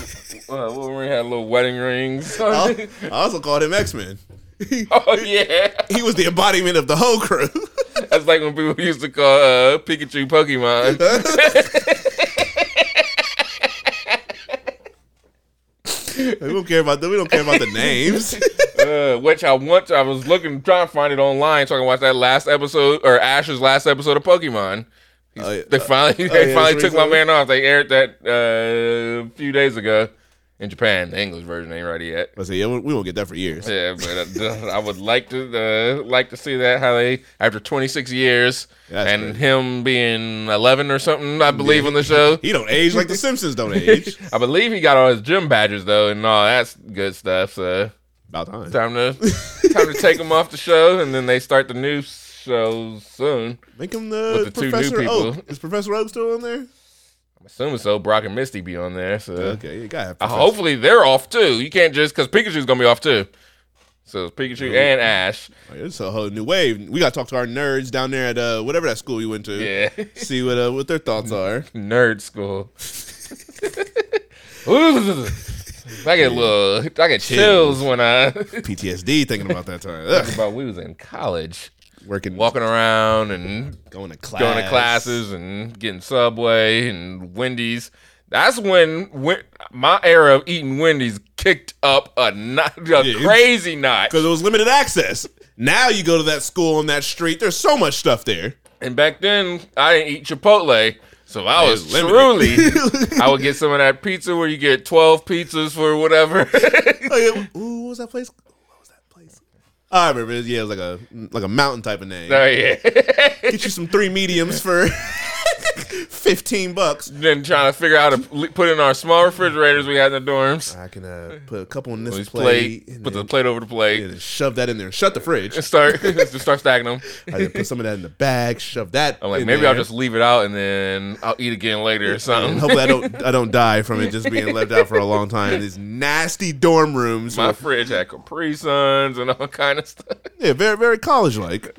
Speaker 2: Wolverine had little wedding rings.
Speaker 1: I also called him x-men
Speaker 2: oh yeah.
Speaker 1: he was the embodiment of the whole crew.
Speaker 2: That's like when people used to call uh, pikachu pokemon.
Speaker 1: We don't care about the, we don't care about the names.
Speaker 2: Uh, which i want to, i was looking trying to find it online so i can watch that last episode or ash's last episode of pokemon.
Speaker 1: Oh, yeah.
Speaker 2: They finally,
Speaker 1: yeah,
Speaker 2: they finally
Speaker 1: it's
Speaker 2: took my man off. They aired that uh, a few days ago in Japan. The English version ain't ready yet.
Speaker 1: I say, yeah, we won't get that for years.
Speaker 2: Yeah, but uh, I would like to uh, like to see that how they after 26 years
Speaker 1: That's
Speaker 2: and
Speaker 1: crazy.
Speaker 2: him being 11 or something. I believe on the show.
Speaker 1: He don't age like the Simpsons don't age.
Speaker 2: I believe he got all his gym badges though, and all that's good stuff. So
Speaker 1: About time.
Speaker 2: time to time to take him off the show, and then they start the new show soon.
Speaker 1: Make him the,
Speaker 2: With the two new
Speaker 1: Professor
Speaker 2: people.
Speaker 1: Oak. Is Professor Oak still on there?
Speaker 2: I'm assuming so. Brock and Misty be on there. So
Speaker 1: Okay, you gotta
Speaker 2: Uh, hopefully they're off too. You can't just because Pikachu's gonna be off too. So it's Pikachu and Ash.
Speaker 1: It's a whole new wave. We gotta talk to our nerds down there at uh, whatever that school you went to.
Speaker 2: Yeah,
Speaker 1: See what uh, what their thoughts are.
Speaker 2: nerd school. I get a little, I get chills when I
Speaker 1: PTSD thinking about that time. Ugh.
Speaker 2: about we was in college,
Speaker 1: Working,
Speaker 2: walking around and
Speaker 1: going to class,
Speaker 2: going to classes and getting Subway and Wendy's. That's when, when my era of eating Wendy's kicked up a, knot, a
Speaker 1: Yeah.
Speaker 2: crazy notch.
Speaker 1: because it was limited access. Now you go to that school on that street. There's so much stuff there.
Speaker 2: And back then, I didn't eat Chipotle, so I was truly. I would get some of that pizza where you get twelve pizzas for whatever.
Speaker 1: Oh, yeah. Ooh, what was that place? What was that place? I remember. Yeah, it was like a like a mountain type of name.
Speaker 2: oh yeah,
Speaker 1: Get you some three mediums for Fifteen bucks.
Speaker 2: Then trying to figure out to put in our small refrigerators we had in the dorms.
Speaker 1: I can uh, put a couple in this plate,
Speaker 2: plate,
Speaker 1: and
Speaker 2: put the plate over the plate,
Speaker 1: and shove that in there. Shut the fridge.
Speaker 2: and start just start stacking them.
Speaker 1: I can put some of that in the bag. Shove that.
Speaker 2: I'm like, maybe I'll just leave it out and then I'll eat again later or
Speaker 1: And
Speaker 2: something.
Speaker 1: hopefully I don't I don't die from it just being left out for a long time. These nasty dorm rooms.
Speaker 2: My
Speaker 1: with-
Speaker 2: fridge had Capri Suns and all kind of stuff.
Speaker 1: yeah, very very college like.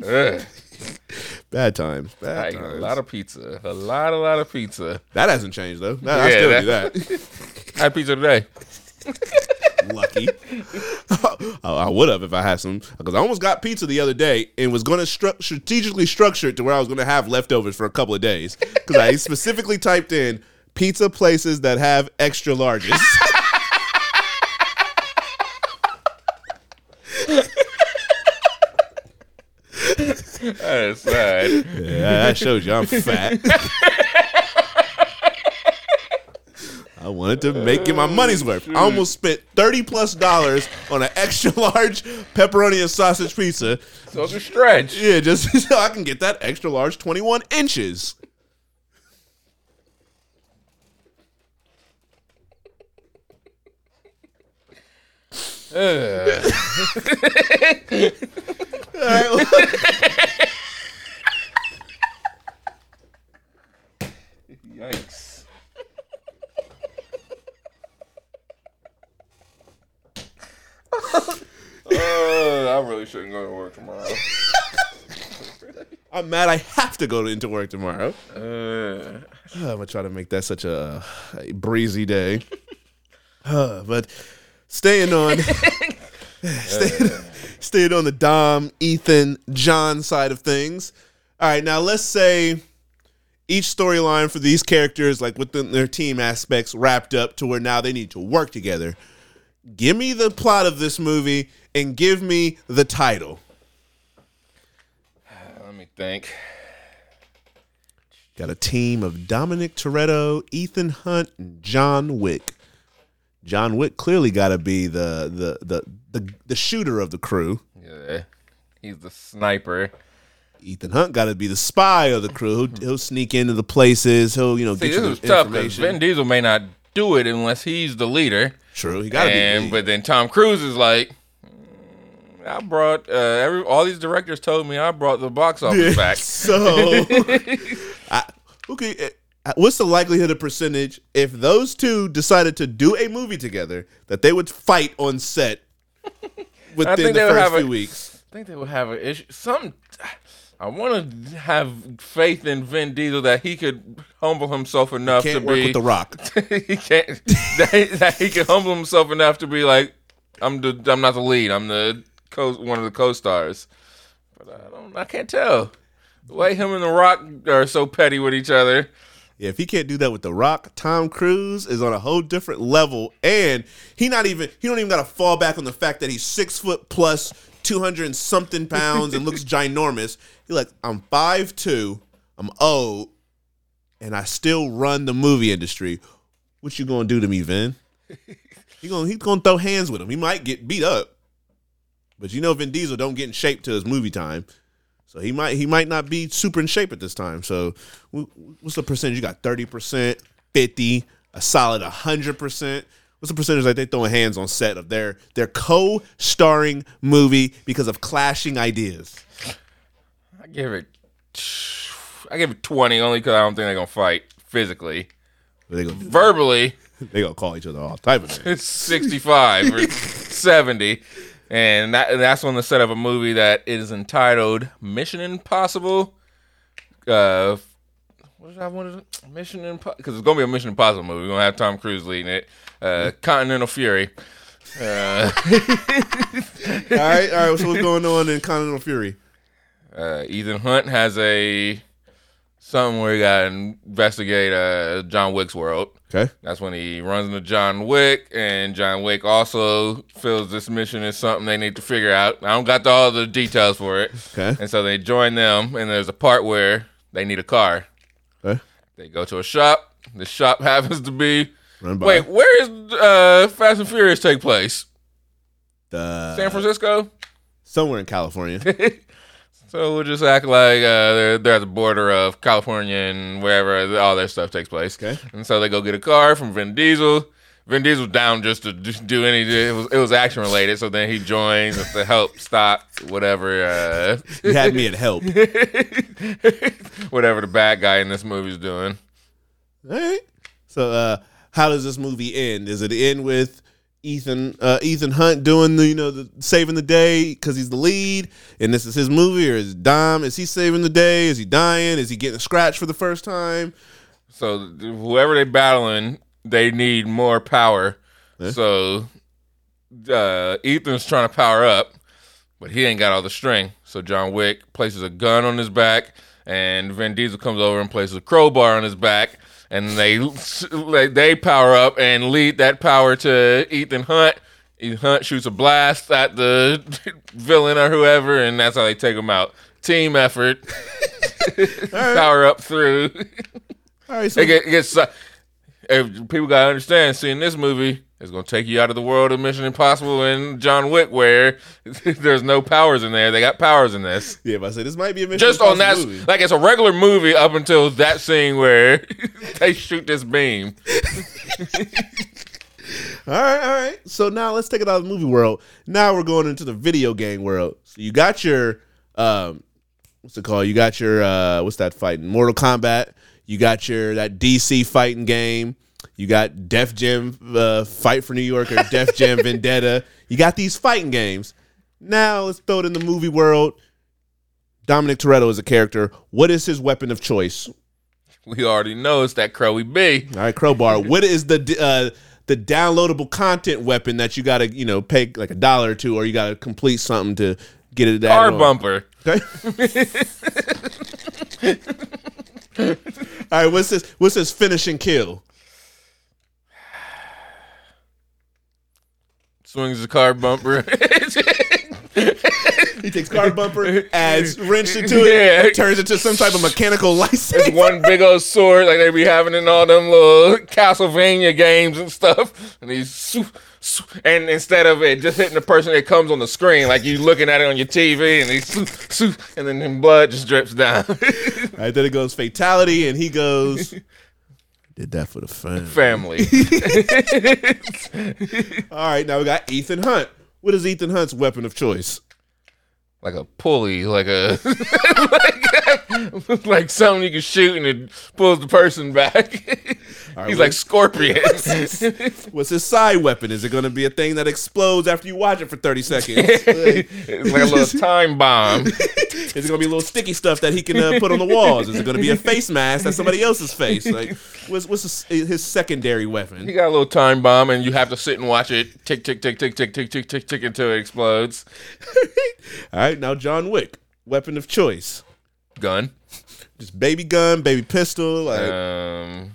Speaker 2: Ugh.
Speaker 1: Bad times.
Speaker 2: I
Speaker 1: Bad
Speaker 2: ate a lot of pizza. A lot, a lot of pizza.
Speaker 1: that hasn't changed though. That- I still
Speaker 2: that-
Speaker 1: do that.
Speaker 2: I had pizza today.
Speaker 1: Lucky. I, oh, I would have if I had some because I almost got pizza the other day and was going to stru- strategically structure it to where I was going to have leftovers for a couple of days because I specifically typed in pizza places that have extra larges.
Speaker 2: That is sad.
Speaker 1: Yeah, that shows you I'm fat. I wanted to make it my money's worth. I almost spent thirty plus dollars on an extra large pepperoni and sausage pizza.
Speaker 2: So it's a stretch.
Speaker 1: Yeah, just so I can get that extra large twenty one inches.
Speaker 2: Ugh.
Speaker 1: All right, well,
Speaker 2: Yikes. Oh, I really shouldn't go to work tomorrow.
Speaker 1: I'm mad. I have to go into work tomorrow.
Speaker 2: Uh,
Speaker 1: I'm gonna try to make that such a, a breezy day. Uh, but staying on, staying, staying on the Dom, Ethan, John side of things. All right, now let's say each storyline for these characters, like within their team aspects, wrapped up to where now they need to work together. Give me the plot of this movie and give me the title.
Speaker 2: let me think.
Speaker 1: Got a team of Dominic Toretto, Ethan Hunt, and John Wick. John Wick clearly got to be the, the the the the shooter of the crew.
Speaker 2: Yeah, he's the sniper.
Speaker 1: Ethan Hunt got to be the spy of the crew. He'll, he'll sneak into the places. He'll you know
Speaker 2: See,
Speaker 1: get
Speaker 2: this
Speaker 1: you
Speaker 2: is
Speaker 1: the
Speaker 2: tough because
Speaker 1: information.
Speaker 2: Vin Diesel may not do it unless he's the leader.
Speaker 1: True, he got to be.
Speaker 2: and but then Tom Cruise is like, "Mm, I brought uh, every all these directors told me I brought the box office back.
Speaker 1: So, I, okay, Uh, what's the likelihood of percentage if those two decided to do a movie together that they would fight on set within the first
Speaker 2: have a-
Speaker 1: few weeks?
Speaker 2: I think they would have an issue. Some, I want to have faith in Vin Diesel that he could humble himself enough to
Speaker 1: work
Speaker 2: be.
Speaker 1: with the Rock.
Speaker 2: he can't. that, he, that he can humble himself enough to be like, I'm the, I'm not the lead. I'm the co, one of the co-stars. But I don't. I can't tell. The way him and the Rock are so petty with each other.
Speaker 1: Yeah, if he can't do that with The Rock, Tom Cruise is on a whole different level, and he not even he don't even got to fall back on the fact that he's six foot plus, two hundred and something pounds, and looks ginormous. He like I'm five two, I'm old, and I still run the movie industry. What you gonna do to me, Vin? He gonna he's gonna throw hands with him. He might get beat up, but you know Vin Diesel don't get in shape till his movie time. So he might he might not be super in shape at this time. So what's the percentage? You got thirty percent, fifty, a solid hundred percent. What's the percentage that they throwing hands on set of their their co-starring movie because of clashing ideas?
Speaker 2: I give it. I give it twenty only because I don't think they're gonna fight physically.
Speaker 1: They gonna
Speaker 2: Verbally,
Speaker 1: they gonna call each other all type of names.
Speaker 2: it's sixty-five or seventy, and that that's on the set of a movie that is entitled Mission Impossible. Uh, what did I want to Mission Impossible? Because it's gonna be a Mission Impossible movie. We're gonna have Tom Cruise leading it. Uh, Continental Fury. Uh,
Speaker 1: all right, all right. So what's going on in Continental Fury?
Speaker 2: uh, Ethan Hunt has a something where he got to investigate uh, John Wick's world.
Speaker 1: Okay,
Speaker 2: That's when he runs into John Wick, and John Wick also feels this mission is something they need to figure out. I don't got all the details for it,
Speaker 1: okay,
Speaker 2: and so they join them. And there's a part where they need a car.
Speaker 1: okay.
Speaker 2: They go to a shop. The shop happens to be wait, where is uh, Fast and Furious take place?
Speaker 1: the
Speaker 2: San Francisco.
Speaker 1: somewhere in California.
Speaker 2: So we'll just act like uh, they're, they're at the border of California and wherever all their stuff takes place.
Speaker 1: Okay.
Speaker 2: And so they go get a car from Vin Diesel. Vin Diesel's down just to do any. It was it was action related. So then he joins to help stop whatever uh,
Speaker 1: You had me at help.
Speaker 2: whatever the bad guy in this movie's doing.
Speaker 1: All right. So, uh, how does this movie end? Does it end with Ethan uh, Ethan Hunt doing the you know the saving the day because he's the lead and this is his movie, or is Dom is he saving the day? Is he dying? Is he getting scratched for the first time?
Speaker 2: So whoever they battling, they need more power. So uh, Ethan's trying to power up, but he ain't got all the string. So John Wick places a gun on his back, and Vin Diesel comes over and places a crowbar on his back, and they they power up and lead that power to Ethan Hunt. Ethan Hunt shoots a blast at the villain or whoever, and that's how they take him out. Team effort. Power up through.
Speaker 1: All right. So
Speaker 2: It, get, it gets uh, people gotta understand. Seeing this movie is gonna take you out of the world of Mission Impossible and John Wick, where there's no powers in there. They got powers in this.
Speaker 1: yeah, but I said this might be a Mission
Speaker 2: Just on that,
Speaker 1: movie.
Speaker 2: like it's a regular movie up until that scene where they shoot this beam.
Speaker 1: All right, all right. So now let's take it out of the movie world. Now we're going into the video game world. So you got your um what's it called? You got your uh what's that fighting? Mortal Kombat. You got your that DC fighting game. You got Def Jam uh, Fight for New York or Def Jam Vendetta. You got these fighting games. Now let's throw it in the movie world. Dominic Toretto is a character. What is his weapon of choice?
Speaker 2: We already know it's that Crowy B.
Speaker 1: All right, crowbar. what is the uh, the downloadable content weapon that you got to you know pay like a dollar or two, or you got to complete something to get it?
Speaker 2: Car bumper.
Speaker 1: Okay. All right. What's this? What's this finishing kill?
Speaker 2: Swings the car bumper.
Speaker 1: He takes car bumper, adds wrench into it,
Speaker 2: Yeah.
Speaker 1: turns into some type of mechanical license.
Speaker 2: one big old sword like they be having in all them little Castlevania games and stuff. And he's and instead of it just hitting the person, it comes on the screen like you looking at it on your TV, and he's and then blood just drips down.
Speaker 1: All right, then it goes fatality, and he goes. Did that for the fun.
Speaker 2: Family.
Speaker 1: All right, now we got Ethan Hunt. What is Ethan Hunt's weapon of choice?
Speaker 2: like a pulley, like a like, like something you can shoot and it pulls the person back.
Speaker 1: right,
Speaker 2: He's like Scorpion.
Speaker 1: What's his side weapon? Is it going to be a thing that explodes after you watch it for 30 seconds? Like,
Speaker 2: it's like a little time bomb.
Speaker 1: is it going to be a little sticky stuff that he can uh, put on the walls? Is it going to be a face mask that's somebody else's face? Like, what's, what's his, his secondary weapon?
Speaker 2: He got a little time bomb, and you have to sit and watch it tick, tick, tick, tick, tick, tick, tick, tick, tick until it explodes.
Speaker 1: All right, now John Wick, weapon of choice.
Speaker 2: Gun.
Speaker 1: Just baby gun, baby pistol. Like,
Speaker 2: Um,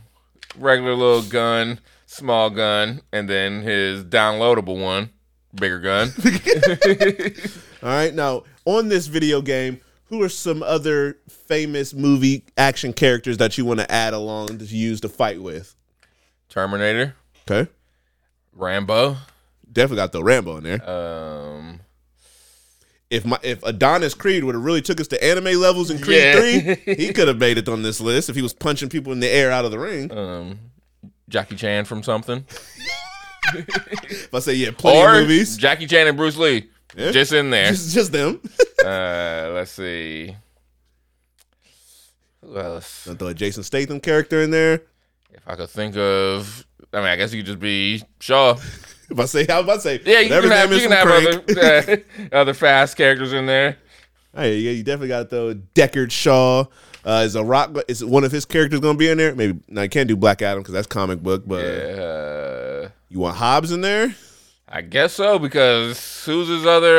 Speaker 2: regular little gun, small gun, and then his downloadable one, bigger gun.
Speaker 1: all right, now on this video game, who are some other famous movie action characters that you want to add along to use to fight with?
Speaker 2: Terminator,
Speaker 1: Okay,
Speaker 2: Rambo.
Speaker 1: definitely got the Rambo in there.
Speaker 2: Um,
Speaker 1: if my if Adonis Creed would have really took us to anime levels in Creed
Speaker 2: Yeah.
Speaker 1: three, he could have made it on this list if he was punching people in the air out of the ring.
Speaker 2: um, Jackie Chan from something.
Speaker 1: If I say yeah, plenty
Speaker 2: or
Speaker 1: movies,
Speaker 2: Jackie Chan and Bruce Lee.
Speaker 1: Yeah.
Speaker 2: Just in there.
Speaker 1: just, just them.
Speaker 2: uh, let's see. Who else?
Speaker 1: I'll throw a Jason Statham character in there.
Speaker 2: If I could think of, I mean, I guess you could just be Shaw.
Speaker 1: If I say, I was about to say,
Speaker 2: Yeah, you can have, you can have other, uh, other fast characters in there.
Speaker 1: Hey, yeah, you definitely got to throw Deckard Shaw. Uh, is a rock? Is one of his characters going to be in there? Maybe. No, you can't do Black Adam because that's comic book. But
Speaker 2: Uh,
Speaker 1: you want Hobbs in there?
Speaker 2: I guess so because who's his other?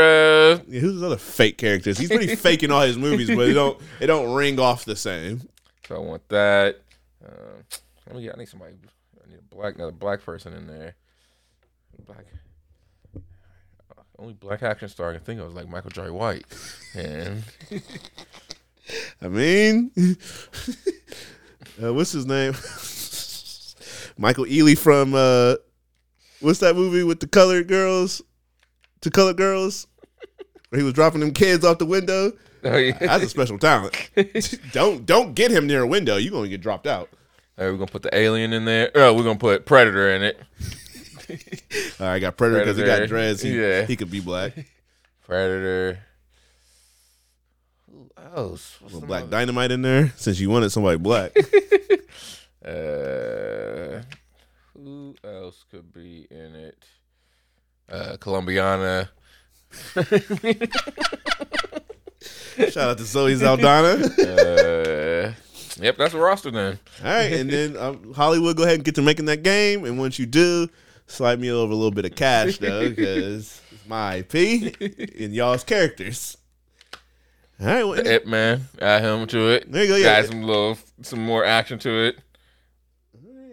Speaker 2: Uh,
Speaker 1: Yeah, who's his other fake characters? He's pretty fake in all his movies, but it don't it don't ring off the same.
Speaker 2: so I want that. Uh, let me get. I need somebody. I need a black, another black person in there. Black. Only black action star I can think of is like Michael Jai White, and
Speaker 1: I mean, uh, what's his name? Michael Ealy from uh, what's that movie with the colored girls? To colored girls, where he was dropping them kids off the window.
Speaker 2: Oh, yeah.
Speaker 1: That's a special talent. don't don't get him near a window. You're gonna get dropped out.
Speaker 2: All right, we're gonna put the alien in there. Oh, we're gonna put Predator in it.
Speaker 1: All right, I got Predator because he got dreads. He,
Speaker 2: Yeah.
Speaker 1: he could be black.
Speaker 2: Predator. Who else? What's
Speaker 1: black
Speaker 2: other-
Speaker 1: dynamite in there since you wanted somebody black.
Speaker 2: Uh, who else could be in it? Uh, Colombiana.
Speaker 1: Shout out to Zoe Saldana.
Speaker 2: Uh, yep, that's a roster then.
Speaker 1: All right, and then um, Hollywood, go ahead and get to making that game. And once you do, slide me over a little bit of cash though, because it's my IP and y'all's characters. All right, well,
Speaker 2: Ip Man, add him to it.
Speaker 1: There you go, yeah.
Speaker 2: Add some little, some more action to it.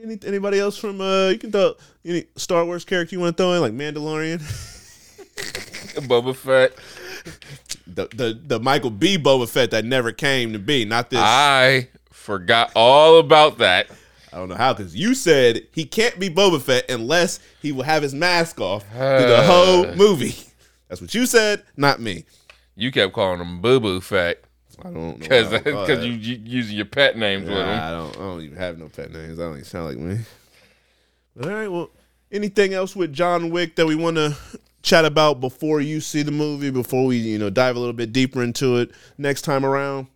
Speaker 1: any, anybody else from uh, you can throw any Star Wars character you want to throw in, like Mandalorian,
Speaker 2: Boba Fett.
Speaker 1: the the the Michael B. Boba Fett that never came to be, not this.
Speaker 2: I forgot all about that.
Speaker 1: I don't know how, because you said he can't be Boba Fett unless he will have his mask off through the whole movie. That's what you said, not me.
Speaker 2: You kept calling him Boo Boo Fett
Speaker 1: I don't know.
Speaker 2: because
Speaker 1: why I thought
Speaker 2: because you, you using your pet names with
Speaker 1: Nah,
Speaker 2: him.
Speaker 1: I don't. I don't even have no pet names. I don't even sound like me. But all right. Well, anything else with John Wick that we want to chat about before you see the movie? Before we, you know, dive a little bit deeper into it next time around.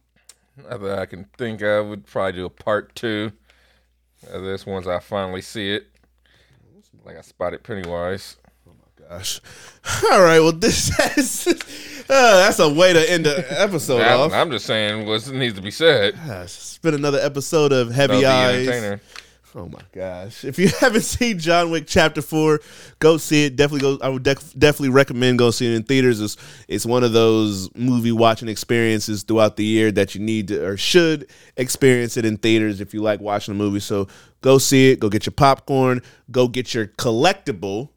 Speaker 2: Not that I can think of. Would probably do a part two of this once I finally see it. Like I spotted Pennywise.
Speaker 1: Oh my gosh. All right. Well, this has. Uh, that's a way to end the episode
Speaker 2: I'm,
Speaker 1: off.
Speaker 2: I'm just saying what needs to be said.
Speaker 1: Uh, It's been another episode of Heavy Eyes. Oh my gosh! If you haven't seen John Wick Chapter Four, go see it. Definitely go. I would def- definitely recommend go see it in theaters. It's it's one of those movie watching experiences throughout the year that you need to or should experience it in theaters if you like watching a movie. So go see it. Go get your popcorn. Go get your collectible,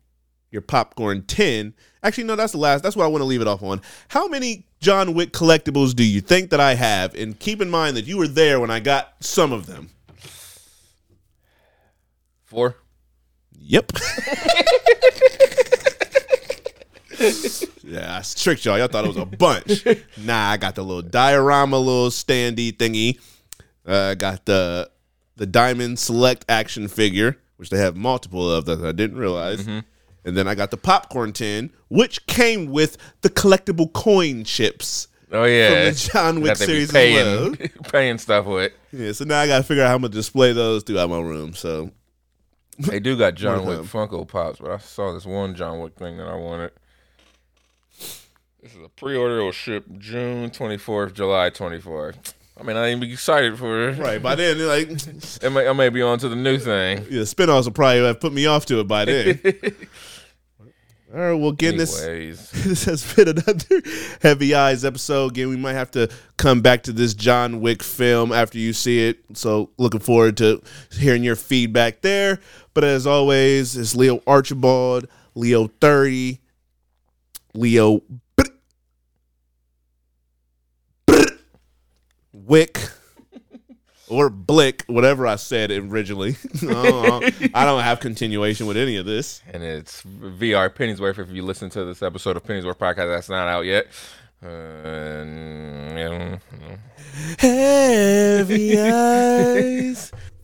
Speaker 1: your popcorn tin. Actually, no, that's the last. That's what I want to leave it off on. How many John Wick collectibles do you think that I have? And keep in mind that you were there when I got some of them.
Speaker 2: Four.
Speaker 1: Yep. yeah, I tricked y'all. Y'all thought it was a bunch. nah, I got the little diorama, little standy thingy. Uh, I got the the Diamond Select action figure, which they have multiple of that I didn't realize. And then I got the popcorn tin, which came with the collectible coin chips
Speaker 2: Oh yeah.
Speaker 1: from the John Wick
Speaker 2: That they be
Speaker 1: series
Speaker 2: paying,
Speaker 1: as well.
Speaker 2: paying stuff with.
Speaker 1: Yeah, so now I got to figure out how I'm gonna display those throughout my room. So
Speaker 2: They do got John Wick Funko Pops, but I saw this one John Wick thing that I wanted. This is a pre-order. It will ship June 24th, July 24th. I mean, I ain't be excited for it.
Speaker 1: right by then, like
Speaker 2: It may, I may be on to the new thing.
Speaker 1: Yeah, spinoffs will probably have put me off to it by then. All right, well, again, this
Speaker 2: Anyways,
Speaker 1: this has been another Heavy Eyes episode. Again, we might have to come back to this John Wick film after you see it. So, looking forward to hearing your feedback there. But as always, it's Leo Archibald, Leo 30, Leo Wick. Or Blick, whatever I said originally. Uh, I don't have continuation with any of this.
Speaker 2: and it's VR Penny's Worth. If you listen to this episode of Penny's Worth podcast, that's not out yet. Uh, and,
Speaker 1: Heavy eyes.